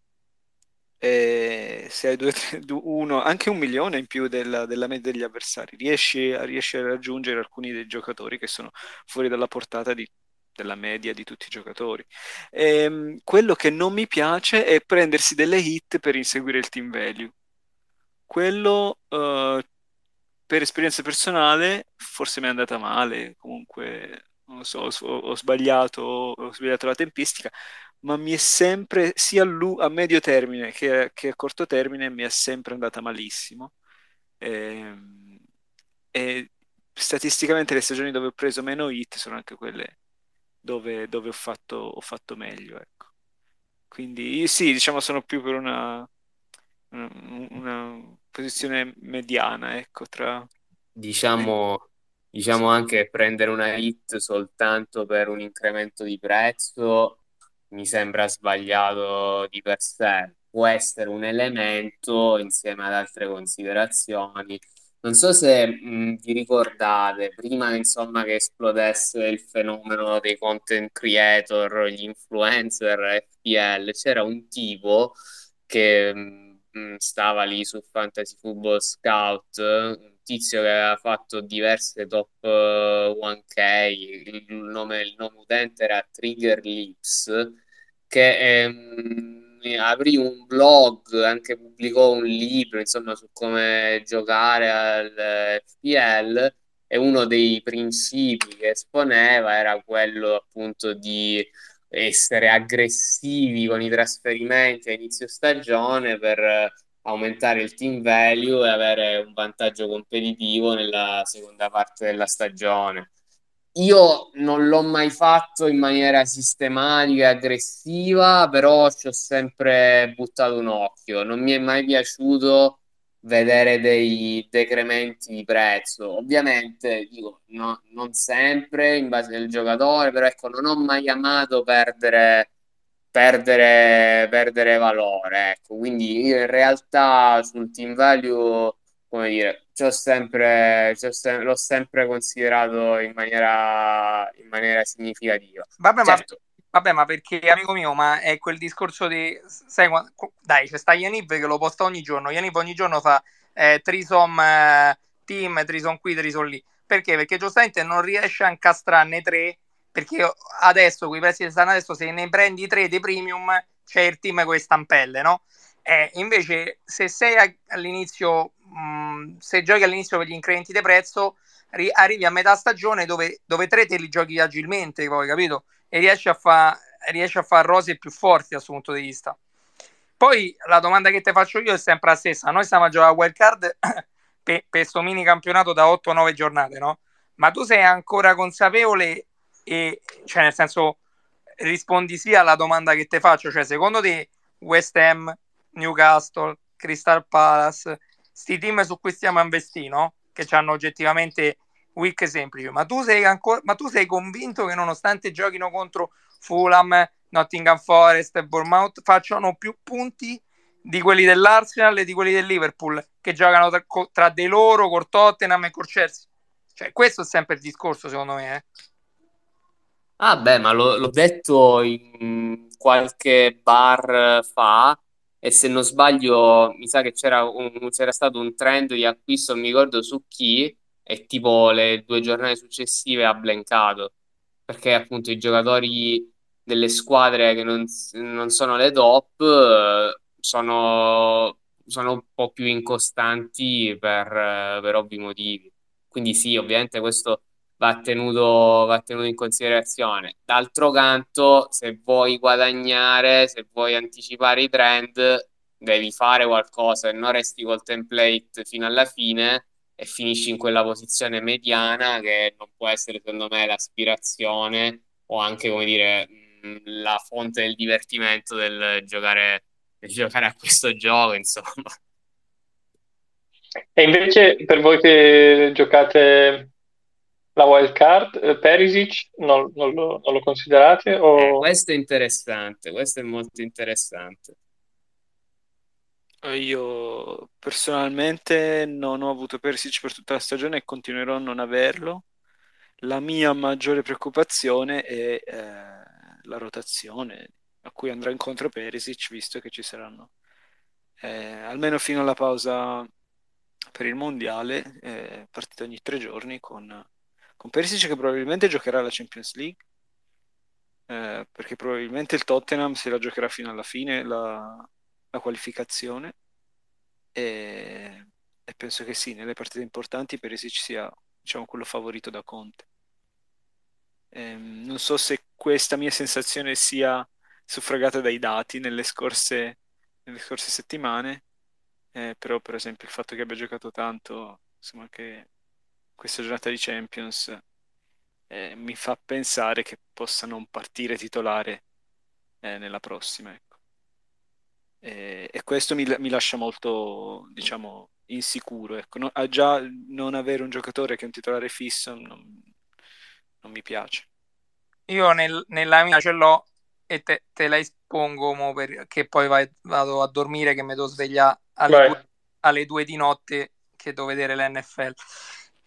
e se hai due, due, uno, anche un milione in più della, della media degli avversari, riesci, riesci a raggiungere alcuni dei giocatori che sono fuori dalla portata di della media di tutti i giocatori. E, ehm, quello che non mi piace è prendersi delle hit per inseguire il team value. Quello, uh, per esperienza personale, forse mi è andata male, comunque, non so, ho, ho, sbagliato, ho sbagliato la tempistica, ma mi è sempre, sia a medio termine che, che, a corto termine, mi è sempre andata malissimo. E, ehm, e statisticamente le stagioni dove ho preso meno hit sono anche quelle dove, dove ho, fatto, ho, fatto, meglio. Ecco. Quindi sì, diciamo sono più per una, una, una posizione mediana, ecco, tra... Diciamo, diciamo anche prendere una hit soltanto per un incremento di prezzo mi sembra sbagliato di per sé. Può essere un elemento insieme ad altre considerazioni non so se mh, vi ricordate, prima insomma che esplodesse il fenomeno dei content creator, gli influencer FPL, c'era un tipo che mh, stava lì su Fantasy Football Scout, tizio che aveva fatto diverse top 1K, uh, il nome, il nome utente era Trigger Lips, che... Ehm, aprì un blog, anche pubblicò un libro, insomma, su come giocare al FPL e uno dei principi che esponeva era quello appunto di essere aggressivi con i trasferimenti a inizio stagione per aumentare il team value e avere un vantaggio competitivo nella seconda parte della stagione. Io non l'ho mai fatto in maniera sistematica e aggressiva, però ci ho sempre buttato un occhio. Non mi è mai piaciuto vedere dei decrementi di prezzo. Ovviamente, dico, no, non sempre in base al giocatore, però ecco, non ho mai amato perdere, perdere, perdere valore. Ecco. Quindi io in realtà sul team value, come dire, sempre, sem- l'ho sempre considerato in maniera, in maniera significativa. Vabbè, certo. ma Vabbè, ma perché, amico mio, ma è quel discorso di... Sai, dai, c'è sta Yaniv che lo posta ogni giorno. Yaniv ogni giorno fa eh, trisom eh, team, trisom qui, trisom lì. Perché? Perché giustamente non riesce a incastrarne tre, perché adesso, con i prezzi che stanno adesso, se ne prendi tre di premium, c'è il team con le stampelle, no? Eh, invece, se sei all'inizio, mh, se giochi all'inizio per gli incrementi di prezzo, ri- arrivi a metà stagione dove, dove tre te li giochi agilmente, poi, capito? e riesce a fare riesce a fare rose più forti dal suo punto di vista. Poi la domanda che ti faccio io è sempre la stessa. Noi stiamo a giocare a wild card per questo mini campionato da 8-9 giornate, no? Ma tu sei ancora consapevole e, cioè nel senso, rispondi sì alla domanda che ti faccio, cioè secondo te West Ham, Newcastle, Crystal Palace, sti team su cui stiamo no? Che hanno oggettivamente week semplice, ma tu sei ancora, ma tu sei convinto che nonostante giochino contro Fulham, Nottingham Forest e Bournemouth facciano più punti di quelli dell'Arsenal e di quelli del Liverpool che giocano tra, tra di loro, con Tottenham e con Chelsea? Cioè, questo è sempre il discorso, secondo me. Eh. Ah, beh, ma lo, l'ho detto in qualche bar fa, e se non sbaglio, mi sa che c'era, un, c'era stato un trend di acquisto, non mi ricordo su chi, e tipo le due giornate successive ha blancato perché appunto i giocatori delle squadre che non, non sono le top eh, sono, sono, un po' più incostanti per, per, ovvi motivi. Quindi sì, ovviamente questo va tenuto, va tenuto in considerazione. D'altro canto, se vuoi guadagnare, se vuoi anticipare i trend, devi fare qualcosa e non resti col template fino alla fine e finisci in quella posizione mediana che non può essere secondo me l'aspirazione o anche come dire la fonte del divertimento del giocare, del giocare a questo gioco insomma e invece per voi che giocate la wild card eh, Perisic non, non, lo, non lo, considerate? O... Eh, questo è interessante questo è molto interessante io personalmente non ho avuto Perisic per tutta la stagione e continuerò a non averlo. La mia maggiore preoccupazione è eh, la rotazione a cui andrà incontro Perisic, visto che ci saranno eh, almeno fino alla pausa per il mondiale, eh, partita ogni tre giorni con, con Perisic che probabilmente giocherà la Champions League. Eh, perché probabilmente il Tottenham se la giocherà fino alla fine la, la qualificazione e, e, penso che sì, nelle partite importanti Perisic sia diciamo, quello favorito da Conte. E, ehm, non so se questa mia sensazione sia suffragata dai dati nelle scorse, nelle scorse settimane, eh, però per esempio il fatto che abbia giocato tanto, insomma che questa giornata di Champions eh, mi fa pensare che possa non partire titolare eh, nella prossima. Ecco. E, e questo mi, mi, lascia molto, diciamo, insicuro. Ecco. No, già non avere un giocatore che è un titolare fisso non, non mi piace. Io nel, nella mia ce l'ho e te, te la espongo perché poi vai, vado a dormire che mi devo svegliare alle due, alle due di notte che devo vedere l'NFL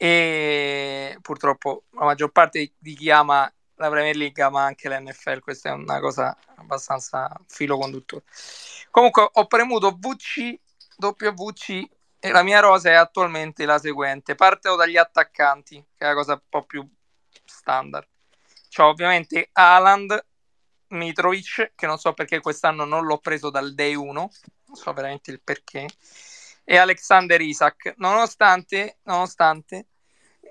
e purtroppo la maggior parte di chi ama la Premier League ma anche l'NFL questa è una cosa abbastanza filo conduttore Comunque ho premuto VC, WC e la mia rosa è attualmente la seguente. Parto dagli attaccanti, che è la cosa un po' più standard. C'ho ovviamente Haaland Mitrovic, che non so perché quest'anno non l'ho preso dal day 1, non so veramente il perché, e Alexander Isaac, nonostante, nonostante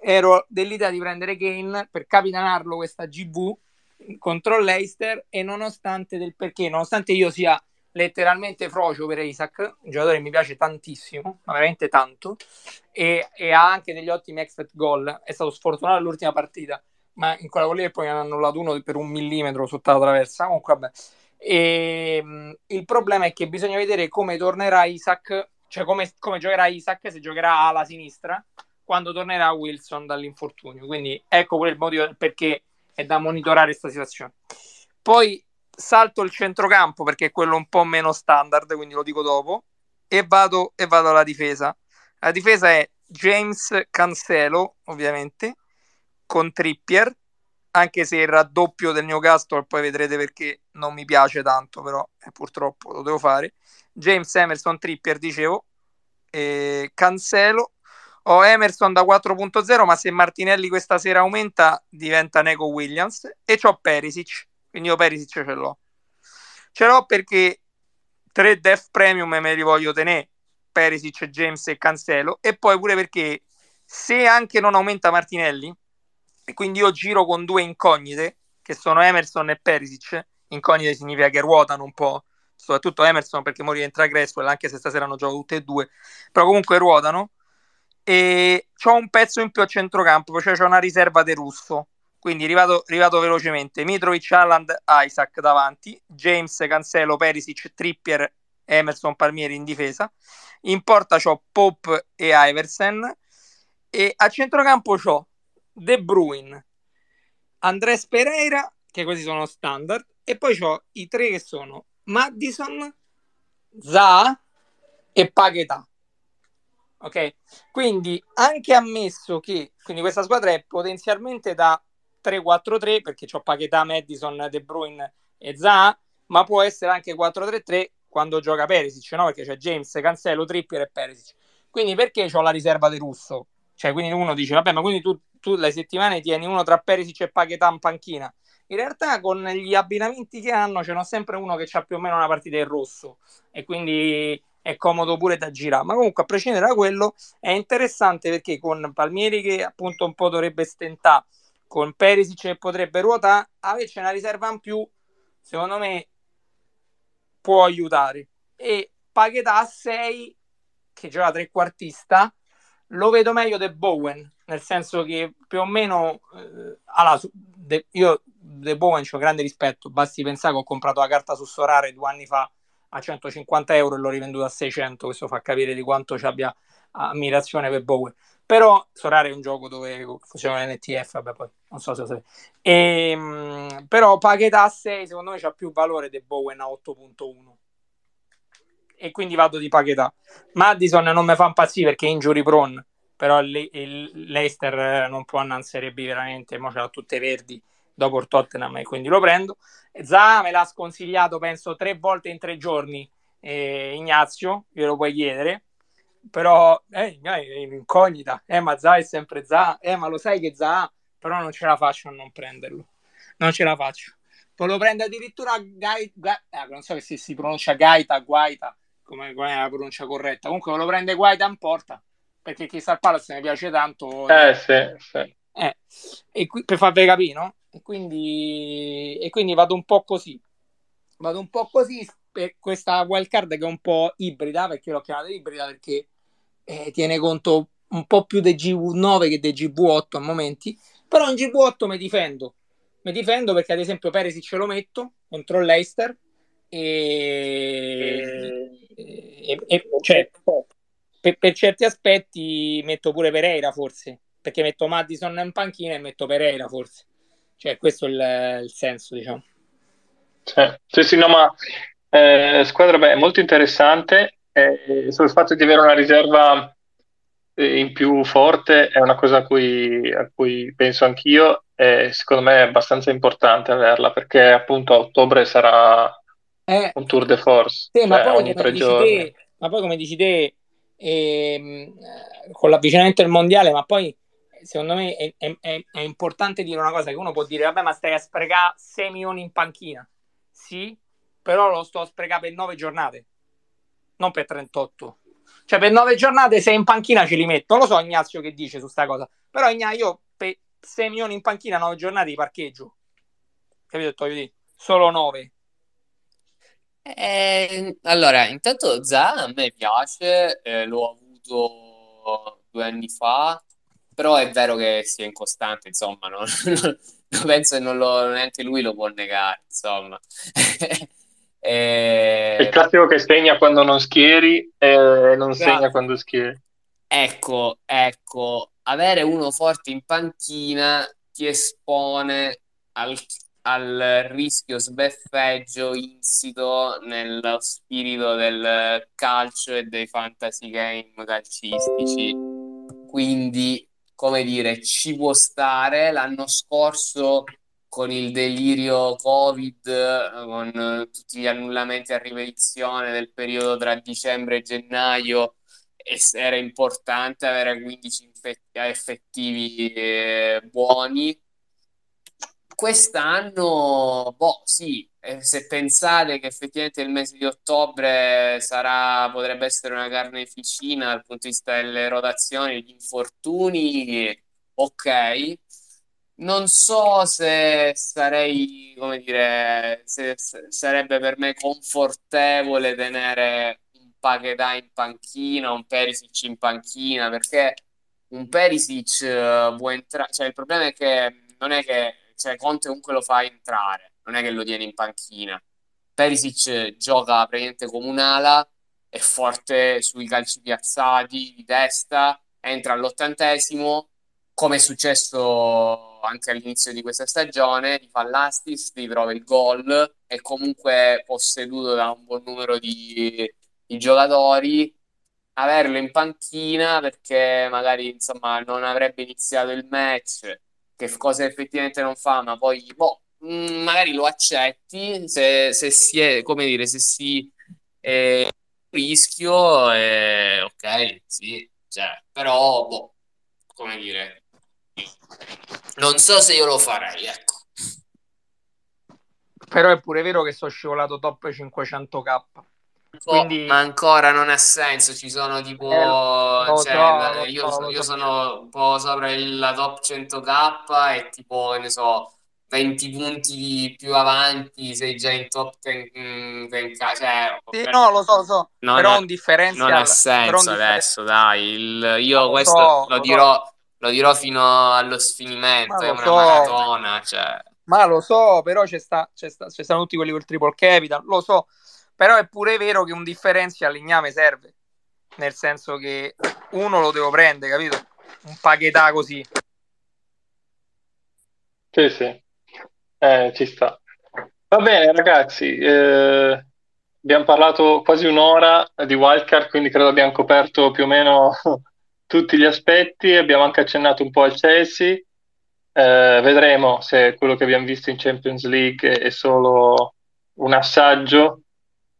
ero dell'idea di prendere Kane per capitanarlo questa GV contro l'Eister e nonostante del perché, nonostante io sia letteralmente frocio per Isaac, un giocatore che mi piace tantissimo, ma veramente tanto, e, e ha anche degli ottimi expert goal, è stato sfortunato all'ultima partita, ma in quella lì poi hanno annullato uno per un millimetro sotto la traversa, comunque vabbè. E, il problema è che bisogna vedere come tornerà Isaac, cioè come, come giocherà Isaac, se giocherà alla sinistra, quando tornerà Wilson dall'infortunio, quindi ecco pure il motivo perché è da monitorare questa situazione. Poi salto il centrocampo perché è quello un po' meno standard, quindi lo dico dopo, e vado, e vado alla difesa. La difesa è James Cancelo, ovviamente, con Trippier, anche se il raddoppio del Newcastle poi vedrete perché non mi piace tanto, però eh, purtroppo lo devo fare. James Emerson Trippier, dicevo, e Cancelo. Ho Emerson da 4.0, ma se Martinelli questa sera aumenta diventa Neco Williams. E ho Perisic quindi io Perisic ce l'ho. Ce l'ho perché tre def premium me li voglio tenere, Perisic, James e Cancelo, e poi pure perché se anche non aumenta Martinelli, e quindi io giro con due incognite, che sono Emerson e Perisic, incognite significa che ruotano un po', soprattutto Emerson perché morì entra Creswell, anche se stasera hanno giocato tutte e due, però comunque ruotano, e ho un pezzo in più a centrocampo, cioè c'è una riserva di Russo, quindi arrivato, arrivato velocemente Mitrovic, Alland, Isaac davanti, James, Cancelo, Perisic, Trippier, Emerson, Palmieri in difesa. In porta ho Pope e Iversen e a centrocampo ho De Bruyne, Andres Pereira, che questi sono standard, e poi ho i tre che sono Madison, Za e Pagheta. Ok? Quindi anche ammesso che quindi questa squadra è potenzialmente da 3-4-3 perché ho Paquetà, Madison, De Bruyne e Zaha, ma può essere anche 4-3-3 quando gioca Perisic, no? Perché c'è James, Cancelo, Trippier e Perisic. Quindi perché ho la riserva di Russo? Cioè, quindi uno dice, vabbè, ma quindi tu, tu le settimane tieni uno tra Perisic e Paquetà in panchina. In realtà con gli abbinamenti che hanno c'è sempre uno che ha più o meno una partita in rosso e quindi è comodo pure da girare. Ma comunque, a prescindere da quello, è interessante perché con Palmieri che appunto un po' dovrebbe stentare con Perisic che potrebbe ruotare, averci una riserva in più, secondo me, può aiutare. E Pagheta a 6, che gioca trequartista, lo vedo meglio del Bowen, nel senso che più o meno, eh, allora, de, io De Bowen ho grande rispetto, basti pensare che ho comprato la carta su Sorare due anni fa a 150 euro e l'ho rivenduta a 600, questo fa capire di quanto ci abbia ammirazione per Bowen. Però Sorare è un gioco dove funziona l'NTF, vabbè poi non so se lo sapete. Ehm, però Pagheta a 6 secondo me c'ha più valore di Bowen a 8.1 e quindi vado di Pagheta. Madison non mi fa impazzire perché è injury prone, però il, Leicester non può andare in Serie B veramente, mo ce l'ha tutte verdi dopo il Tottenham e quindi lo prendo. Zaha me l'ha sconsigliato penso tre volte in tre giorni eh, Ignazio, glielo puoi chiedere però eh, è incognita, eh, ma Za è sempre Za, eh, ma lo sai che Za, però non ce la faccio a non prenderlo, non ce la faccio. Poi lo prende addirittura Gaita, Ga- eh, non so se si pronuncia Gaita, Guaita, come, come è la pronuncia corretta, comunque lo prende Guaita in porta, perché Crystal Palace mi piace tanto. Eh, sì, sì. Eh, e qui, per farvi capire, no? E quindi, e quindi vado un po' così. Vado un po' così per questa wildcard che è un po' ibrida, perché l'ho chiamata ibrida perché eh, tiene conto un po' più del GV9 che del GV8 a momenti, però in GV8 mi difendo. Mi difendo perché ad esempio Peresic ce lo metto contro l'Eister e, e, e cioè, per, per, certi aspetti metto pure Pereira forse, perché metto Madison in panchina e metto Pereira forse. Cioè questo è il, il senso, diciamo. Sì, sì, no, ma eh, squadra beh, molto interessante eh, sul fatto di avere una riserva eh, in più forte è una cosa a cui, a cui penso anch'io e secondo me è abbastanza importante averla perché appunto a ottobre sarà eh, un tour de force sì, cioè ma, poi, ogni tre giorni. Te, ma poi come dici te ehm, con l'avvicinamento del mondiale ma poi secondo me è, è, è, importante dire una cosa che uno può dire vabbè ma stai a sprecare 6 milioni in panchina sì, però lo sto a sprecare per 9 giornate, non per 38. Cioè per 9 giornate se in panchina ce li metto. Non lo so Ignazio che dice su sta cosa, però Ignazio io per 6 milioni in panchina 9 giornate di parcheggio. Capito? Voglio dire, solo 9. Eh, allora, intanto Za a me piace, eh, l'ho avuto due anni fa, però è vero che sia incostante, insomma, non, non penso che non lo, neanche lui lo può negare, insomma. eh, il classico che segna quando non schieri e non esatto. segna quando schieri. Ecco, ecco, avere uno forte in panchina ti espone al al rischio sbeffeggio insito nello spirito del calcio e dei fantasy game calcistici. Quindi, come dire, ci può stare. L'anno scorso, con il delirio Covid, con tutti gli annullamenti a ripetizione del periodo tra dicembre e gennaio, era importante avere 15 effettivi eh, buoni quest'anno, boh, sì, eh, se pensate che effettivamente il mese di ottobre sarà, potrebbe essere una carneficina dal punto di vista delle rotazioni, degli infortuni, ok. Non so se sarei, come dire, se, sarebbe per me confortevole tenere un Paquetà in panchina, un Perisic in panchina, perché un Perisic uh, può entrare, cioè il problema è che non è che cioè Conte comunque lo fa entrare, non è che lo tiene in panchina. Perisic gioca praticamente come un'ala, è forte sui calci piazzati di testa, entra all'ottantesimo, come è successo anche all'inizio di questa stagione, ti fa l'assist, ti trova il gol, è comunque posseduto da un buon numero di, di giocatori. Averlo in panchina perché magari insomma non avrebbe iniziato il match che cose effettivamente non fa, ma poi boh, mm, magari lo accetti se, se si è, come dire, se si è rischio, eh, ok, sì, cioè, però, boh, come dire, non so se io lo farei, ecco. Però è pure vero che sono scivolato top 500k. Quindi... Ma ancora non ha senso, ci sono tipo, eh, cioè, so, io, so, io sono un po' sopra il, la top 100k e tipo, ne so, 20 punti più avanti, sei già in top 10, 10 cioè, sì, no, lo so, lo so, non però ha, un differenzial. Non ha senso adesso, dai, il, io questo so, lo, dirò, so. lo dirò fino allo sfinimento, è una so. maratona, cioè. Ma lo so, però c'è sta, c'è sta, c'è stanno tutti quelli col triple capital, lo so, però è pure vero che un differenzial Ligname serve, nel senso che uno lo devo prendere, capito? Un pacchetà così. Sì, sì, eh, ci sta. Va bene, ragazzi, eh, abbiamo parlato quasi un'ora di wildcard, quindi credo abbiamo coperto più o meno tutti gli aspetti. Abbiamo anche accennato un po' al Chelsea. Eh, vedremo se quello che abbiamo visto in Champions League è solo un assaggio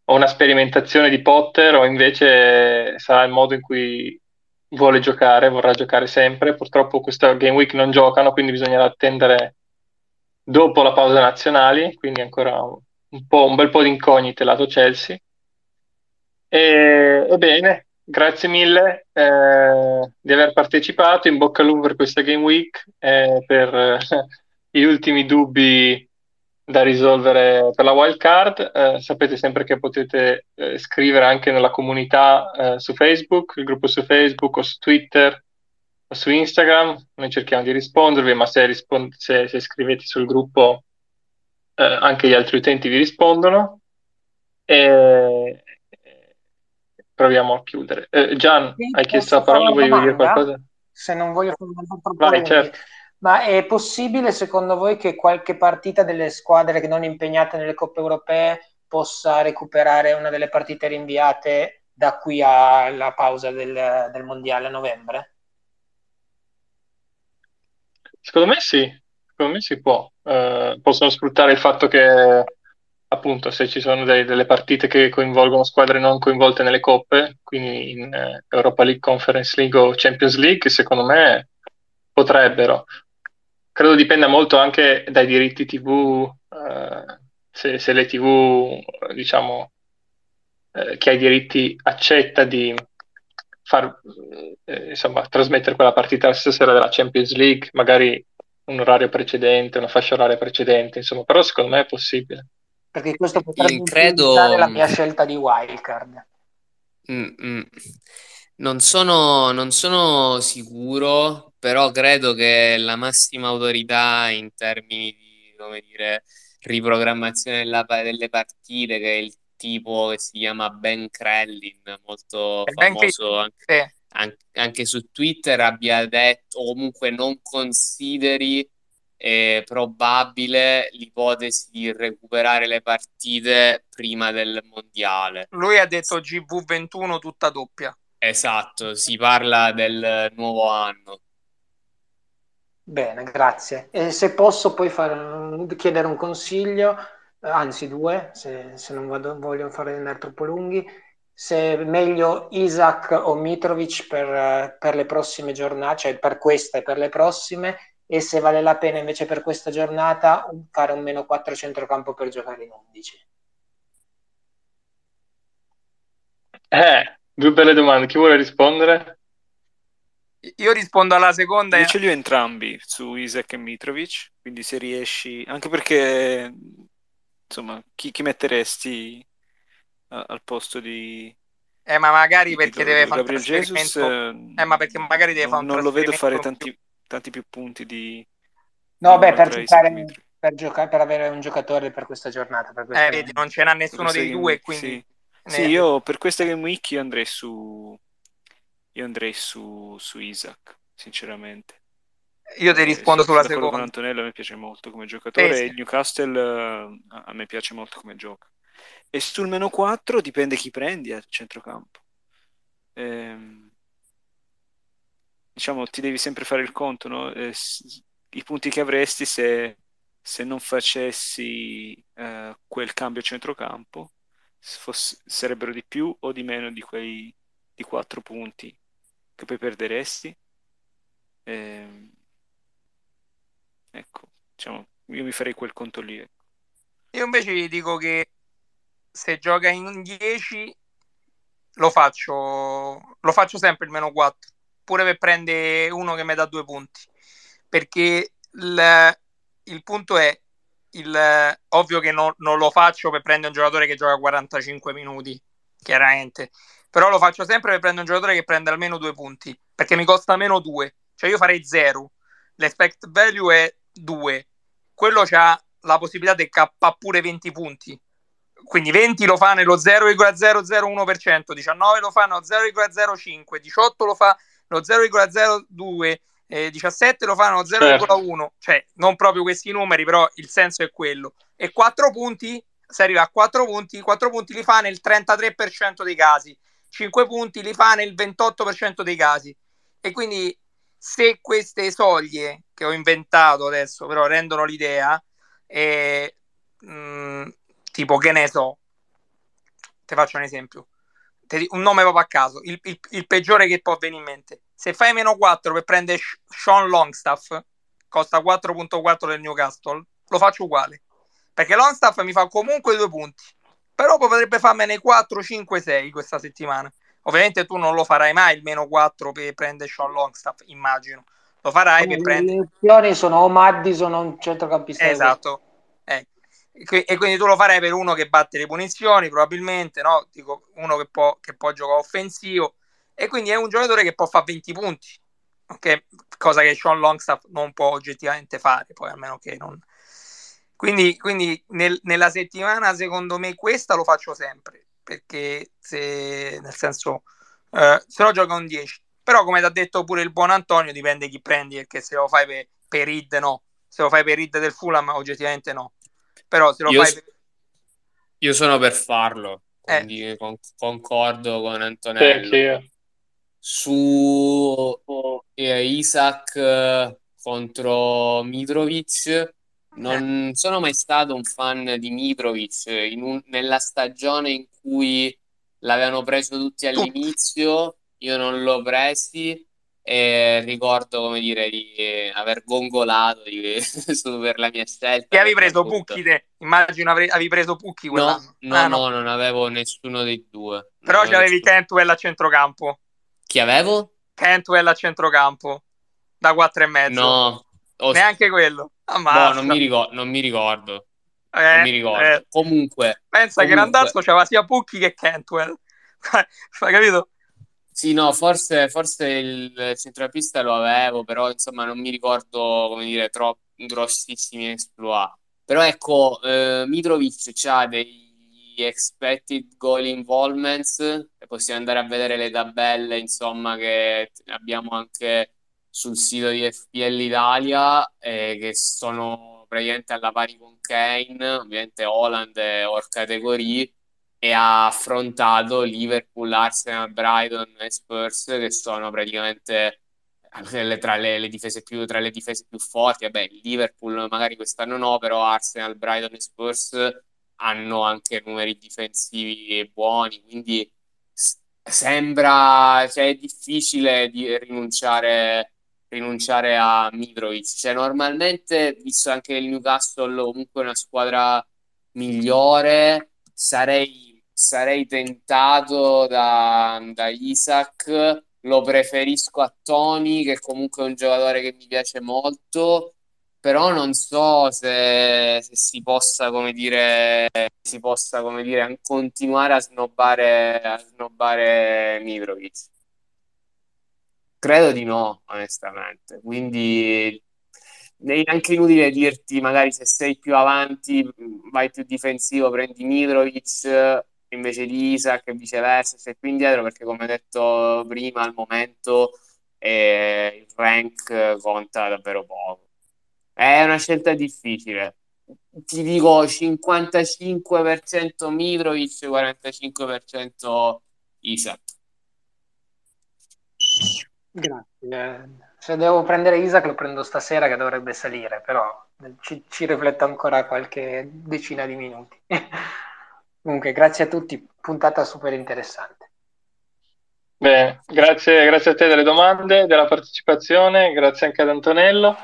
o una sperimentazione di Potter o invece sarà il modo in cui vuole giocare, vorrà giocare sempre. Purtroppo questa Game Week non giocano, quindi bisognerà attendere dopo la pausa nazionali, quindi ancora un, po', un bel po' di incognite lato Chelsea. E, ebbene, grazie mille eh, di aver partecipato, in bocca al lupo per questa Game Week, eh, per eh, gli ultimi dubbi da risolvere per la wild card. Eh, sapete sempre che potete eh, scrivere anche nella comunità eh, su Facebook, il gruppo su Facebook o su Twitter su Instagram. Noi cerchiamo di rispondervi, ma se, rispond- se, se scrivete sul gruppo eh, anche gli altri utenti vi rispondono. E proviamo a chiudere. Eh, Gian, sì, hai chiesto la parola, vuoi dire qualcosa? Se non voglio fare Vai, certo. Ma è possibile secondo voi che qualche partita delle squadre che non impegnate nelle coppe europee possa recuperare una delle partite rinviate da qui alla pausa del, del mondiale a novembre? Secondo me sì, secondo me si può. Eh, possono sfruttare il fatto che appunto se ci sono dei, delle partite che coinvolgono squadre non coinvolte nelle coppe, quindi in eh, Europa League, Conference League o Champions League, secondo me potrebbero credo dipenda molto anche dai diritti TV eh, se, se le tv, diciamo, eh, chi ha i diritti accetta di far, eh, insomma, trasmettere quella partita la stessa sera della Champions League, magari un orario precedente, una fascia oraria precedente, insomma, però secondo me è possibile. Perché questo potrebbe credo... la mia scelta di wildcard. Mm-mm. Non sono, non sono sicuro, però credo che la massima autorità in termini di, come dire, riprogrammazione della, delle partite, che è il tipo che si chiama Ben Krellin, molto ben famoso anche, anche, anche, su Twitter, abbia detto, o comunque non consideri eh, probabile l'ipotesi di recuperare le partite prima del mondiale. Lui ha detto GV21 tutta doppia. Esatto, si parla del nuovo anno. Bene, grazie. E se posso poi fare, chiedere un consiglio, anzi due, se, se non vado, voglio fare andare troppo lunghi, se è meglio Isaac o Mitrovic per, per, le prossime giornate, cioè per questa e per le prossime, e se vale la pena invece per questa giornata fare un meno 4 centrocampo per giocare in 11. Eh, due belle domande, chi vuole rispondere? Io rispondo alla seconda. Io ce li ho entrambi su Isaac e Mitrovic, quindi se riesci, anche perché insomma, chi, chi metteresti a, al posto di... Eh, ma magari perché deve fare un Jesus, eh, eh, ma perché magari deve fare un Non lo vedo fare tanti, tanti più punti di... No, beh, per giocare, per giocare, per avere un giocatore per questa giornata. Per questa eh, vedi, non ce n'ha nessuno dei due, quindi... Sì. sì, io per questa Game Week io andrei su... Io andrei su, su Isaac, sinceramente. Io ti eh, rispondo eh, sulla seconda. Con Antonello a me piace molto come giocatore eh, sì. e il Newcastle uh, a me piace molto come gioca. E sul meno 4 dipende chi prendi al centrocampo. Ehm, diciamo, ti devi sempre fare il conto, no? eh, i punti che avresti se, se non facessi uh, quel cambio centrocampo fosse, sarebbero di più o di meno di quei di 4 punti che poi perderesti. Ehm, Ecco, diciamo, io mi farei quel conto lì. Ecco. Io invece gli dico che se gioca in 10 lo faccio, lo faccio sempre il meno 4, pure per prendere uno che mi dà due punti. Perché il, il punto è, il, ovvio che no, non lo faccio per prendere un giocatore che gioca 45 minuti, chiaramente, però lo faccio sempre per prendere un giocatore che prende almeno due punti, perché mi costa meno 2, cioè io farei 0. L'expect value è 2, quello ha la possibilità di cappare pure 20 punti. Quindi 20 lo fa nello 0,001%, 19 lo fa nello 0,05, 18 lo fa nello 0,02, eh, 17 lo fa nello 0,1. Certo. Cioè, non proprio questi numeri, però il senso è quello. E 4 punti, se arriva a 4 punti, 4 punti li fa nel 33% dei casi, 5 punti li fa nel 28% dei casi. E quindi se queste soglie che ho inventato adesso però rendono l'idea, eh, mh, mm, tipo che ne so, ti faccio un esempio, un nome proprio a caso, il, il, il, peggiore che può venire in mente. Se fai meno 4 per prendere Sean Longstaff, costa 4.4 del Newcastle, lo faccio uguale. Perché Longstaff mi fa comunque due punti, però potrebbe farmene 4, 5, 6 questa settimana. Ovviamente tu non lo farai mai il meno 4 per prendere Sean Longstaff, immagino. Lo farai per prendere... Le opzioni sono o Madison o un centrocampista. Esatto. Eh. E quindi tu lo farai per uno che batte le punizioni, probabilmente, no? Dico, uno che può, che può giocare offensivo. E quindi è un giocatore che può fare 20 punti. Okay? Cosa che Sean Longstaff non può oggettivamente fare, poi a meno che non... Quindi, quindi nel, nella settimana, secondo me, questa lo faccio sempre perché se nel senso eh, se no gioca un 10 però come ti ha detto pure il buon Antonio dipende chi prendi perché se lo fai per, per id no. Se lo fai per id del Fulham oggettivamente no. Però se lo io, fai per... io sono per farlo quindi eh. con, concordo con Antonello. Sì, su eh, Isaac eh, contro Mitrovic non eh. sono mai stato un fan di Mitrovic un, nella stagione in cui l'avevano preso tutti all'inizio, io non l'ho presi e ricordo come dire di aver gongolato di, per la mia scelta. E avevi preso Pucchi te? Immagino avevi preso Pucchi quell'anno. No, no, ah, no, no, non avevo nessuno dei due. Però c'avevi nessuno. Cantwell a centrocampo. Chi avevo? Cantwell a centrocampo da 4 e mezzo. No, ho... neanche quello. No, non mi, ricordo, non mi ricordo. Eh, non mi ricordo. Eh. Comunque, pensa comunque... che Randazzo c'aveva sia Pucchi che Cantwell. Hai capito? Sì, no, forse, forse il centrocampista lo avevo, però insomma non mi ricordo, come dire, troppo grossissimi exploit. Però ecco, eh, Mitrovic ha degli expected goal involvements, possiamo andare a vedere le tabelle, insomma, che abbiamo anche sul sito di FPL Italia, eh, che sono praticamente alla pari con Kane, ovviamente Holland è or categorie, e ha affrontato Liverpool, Arsenal, Brighton e Spurs che sono praticamente le, tra, le, le difese più, tra le difese più forti. Vabbè, Liverpool magari quest'anno no, però Arsenal, Brighton e Spurs hanno anche numeri difensivi buoni, quindi sembra cioè, è difficile di rinunciare, rinunciare a Mitrovic. Cioè, normalmente, visto anche il Newcastle comunque una squadra migliore, sarei sarei tentato da, da Isaac, lo preferisco a Tony, che comunque è un giocatore che mi piace molto, però non so se, se si possa, come dire, si possa, come dire, continuare a snobbare, a snobbare Mitrovic. Credo di no, onestamente. Quindi è anche inutile dirti magari se sei più avanti, vai più difensivo, prendi Mitrovic invece di Isaac e viceversa, sei qui indietro perché come detto prima al momento eh, il rank conta davvero poco. È una scelta difficile. Ti dico 55% Mitrovic, 45% Isaac. Grazie. Se devo prendere Isaac lo prendo stasera che dovrebbe salire, però ci, ci rifletto ancora qualche decina di minuti. Comunque, grazie a tutti, puntata super interessante. Bene, grazie, grazie a te delle domande, della partecipazione, grazie anche ad Antonello.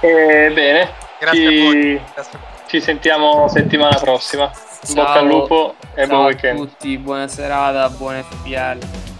E bene, ci, ci, sentiamo settimana prossima. Ciao. Bocca al lupo e buon weekend. Ciao a tutti, buona serata, buon FPL.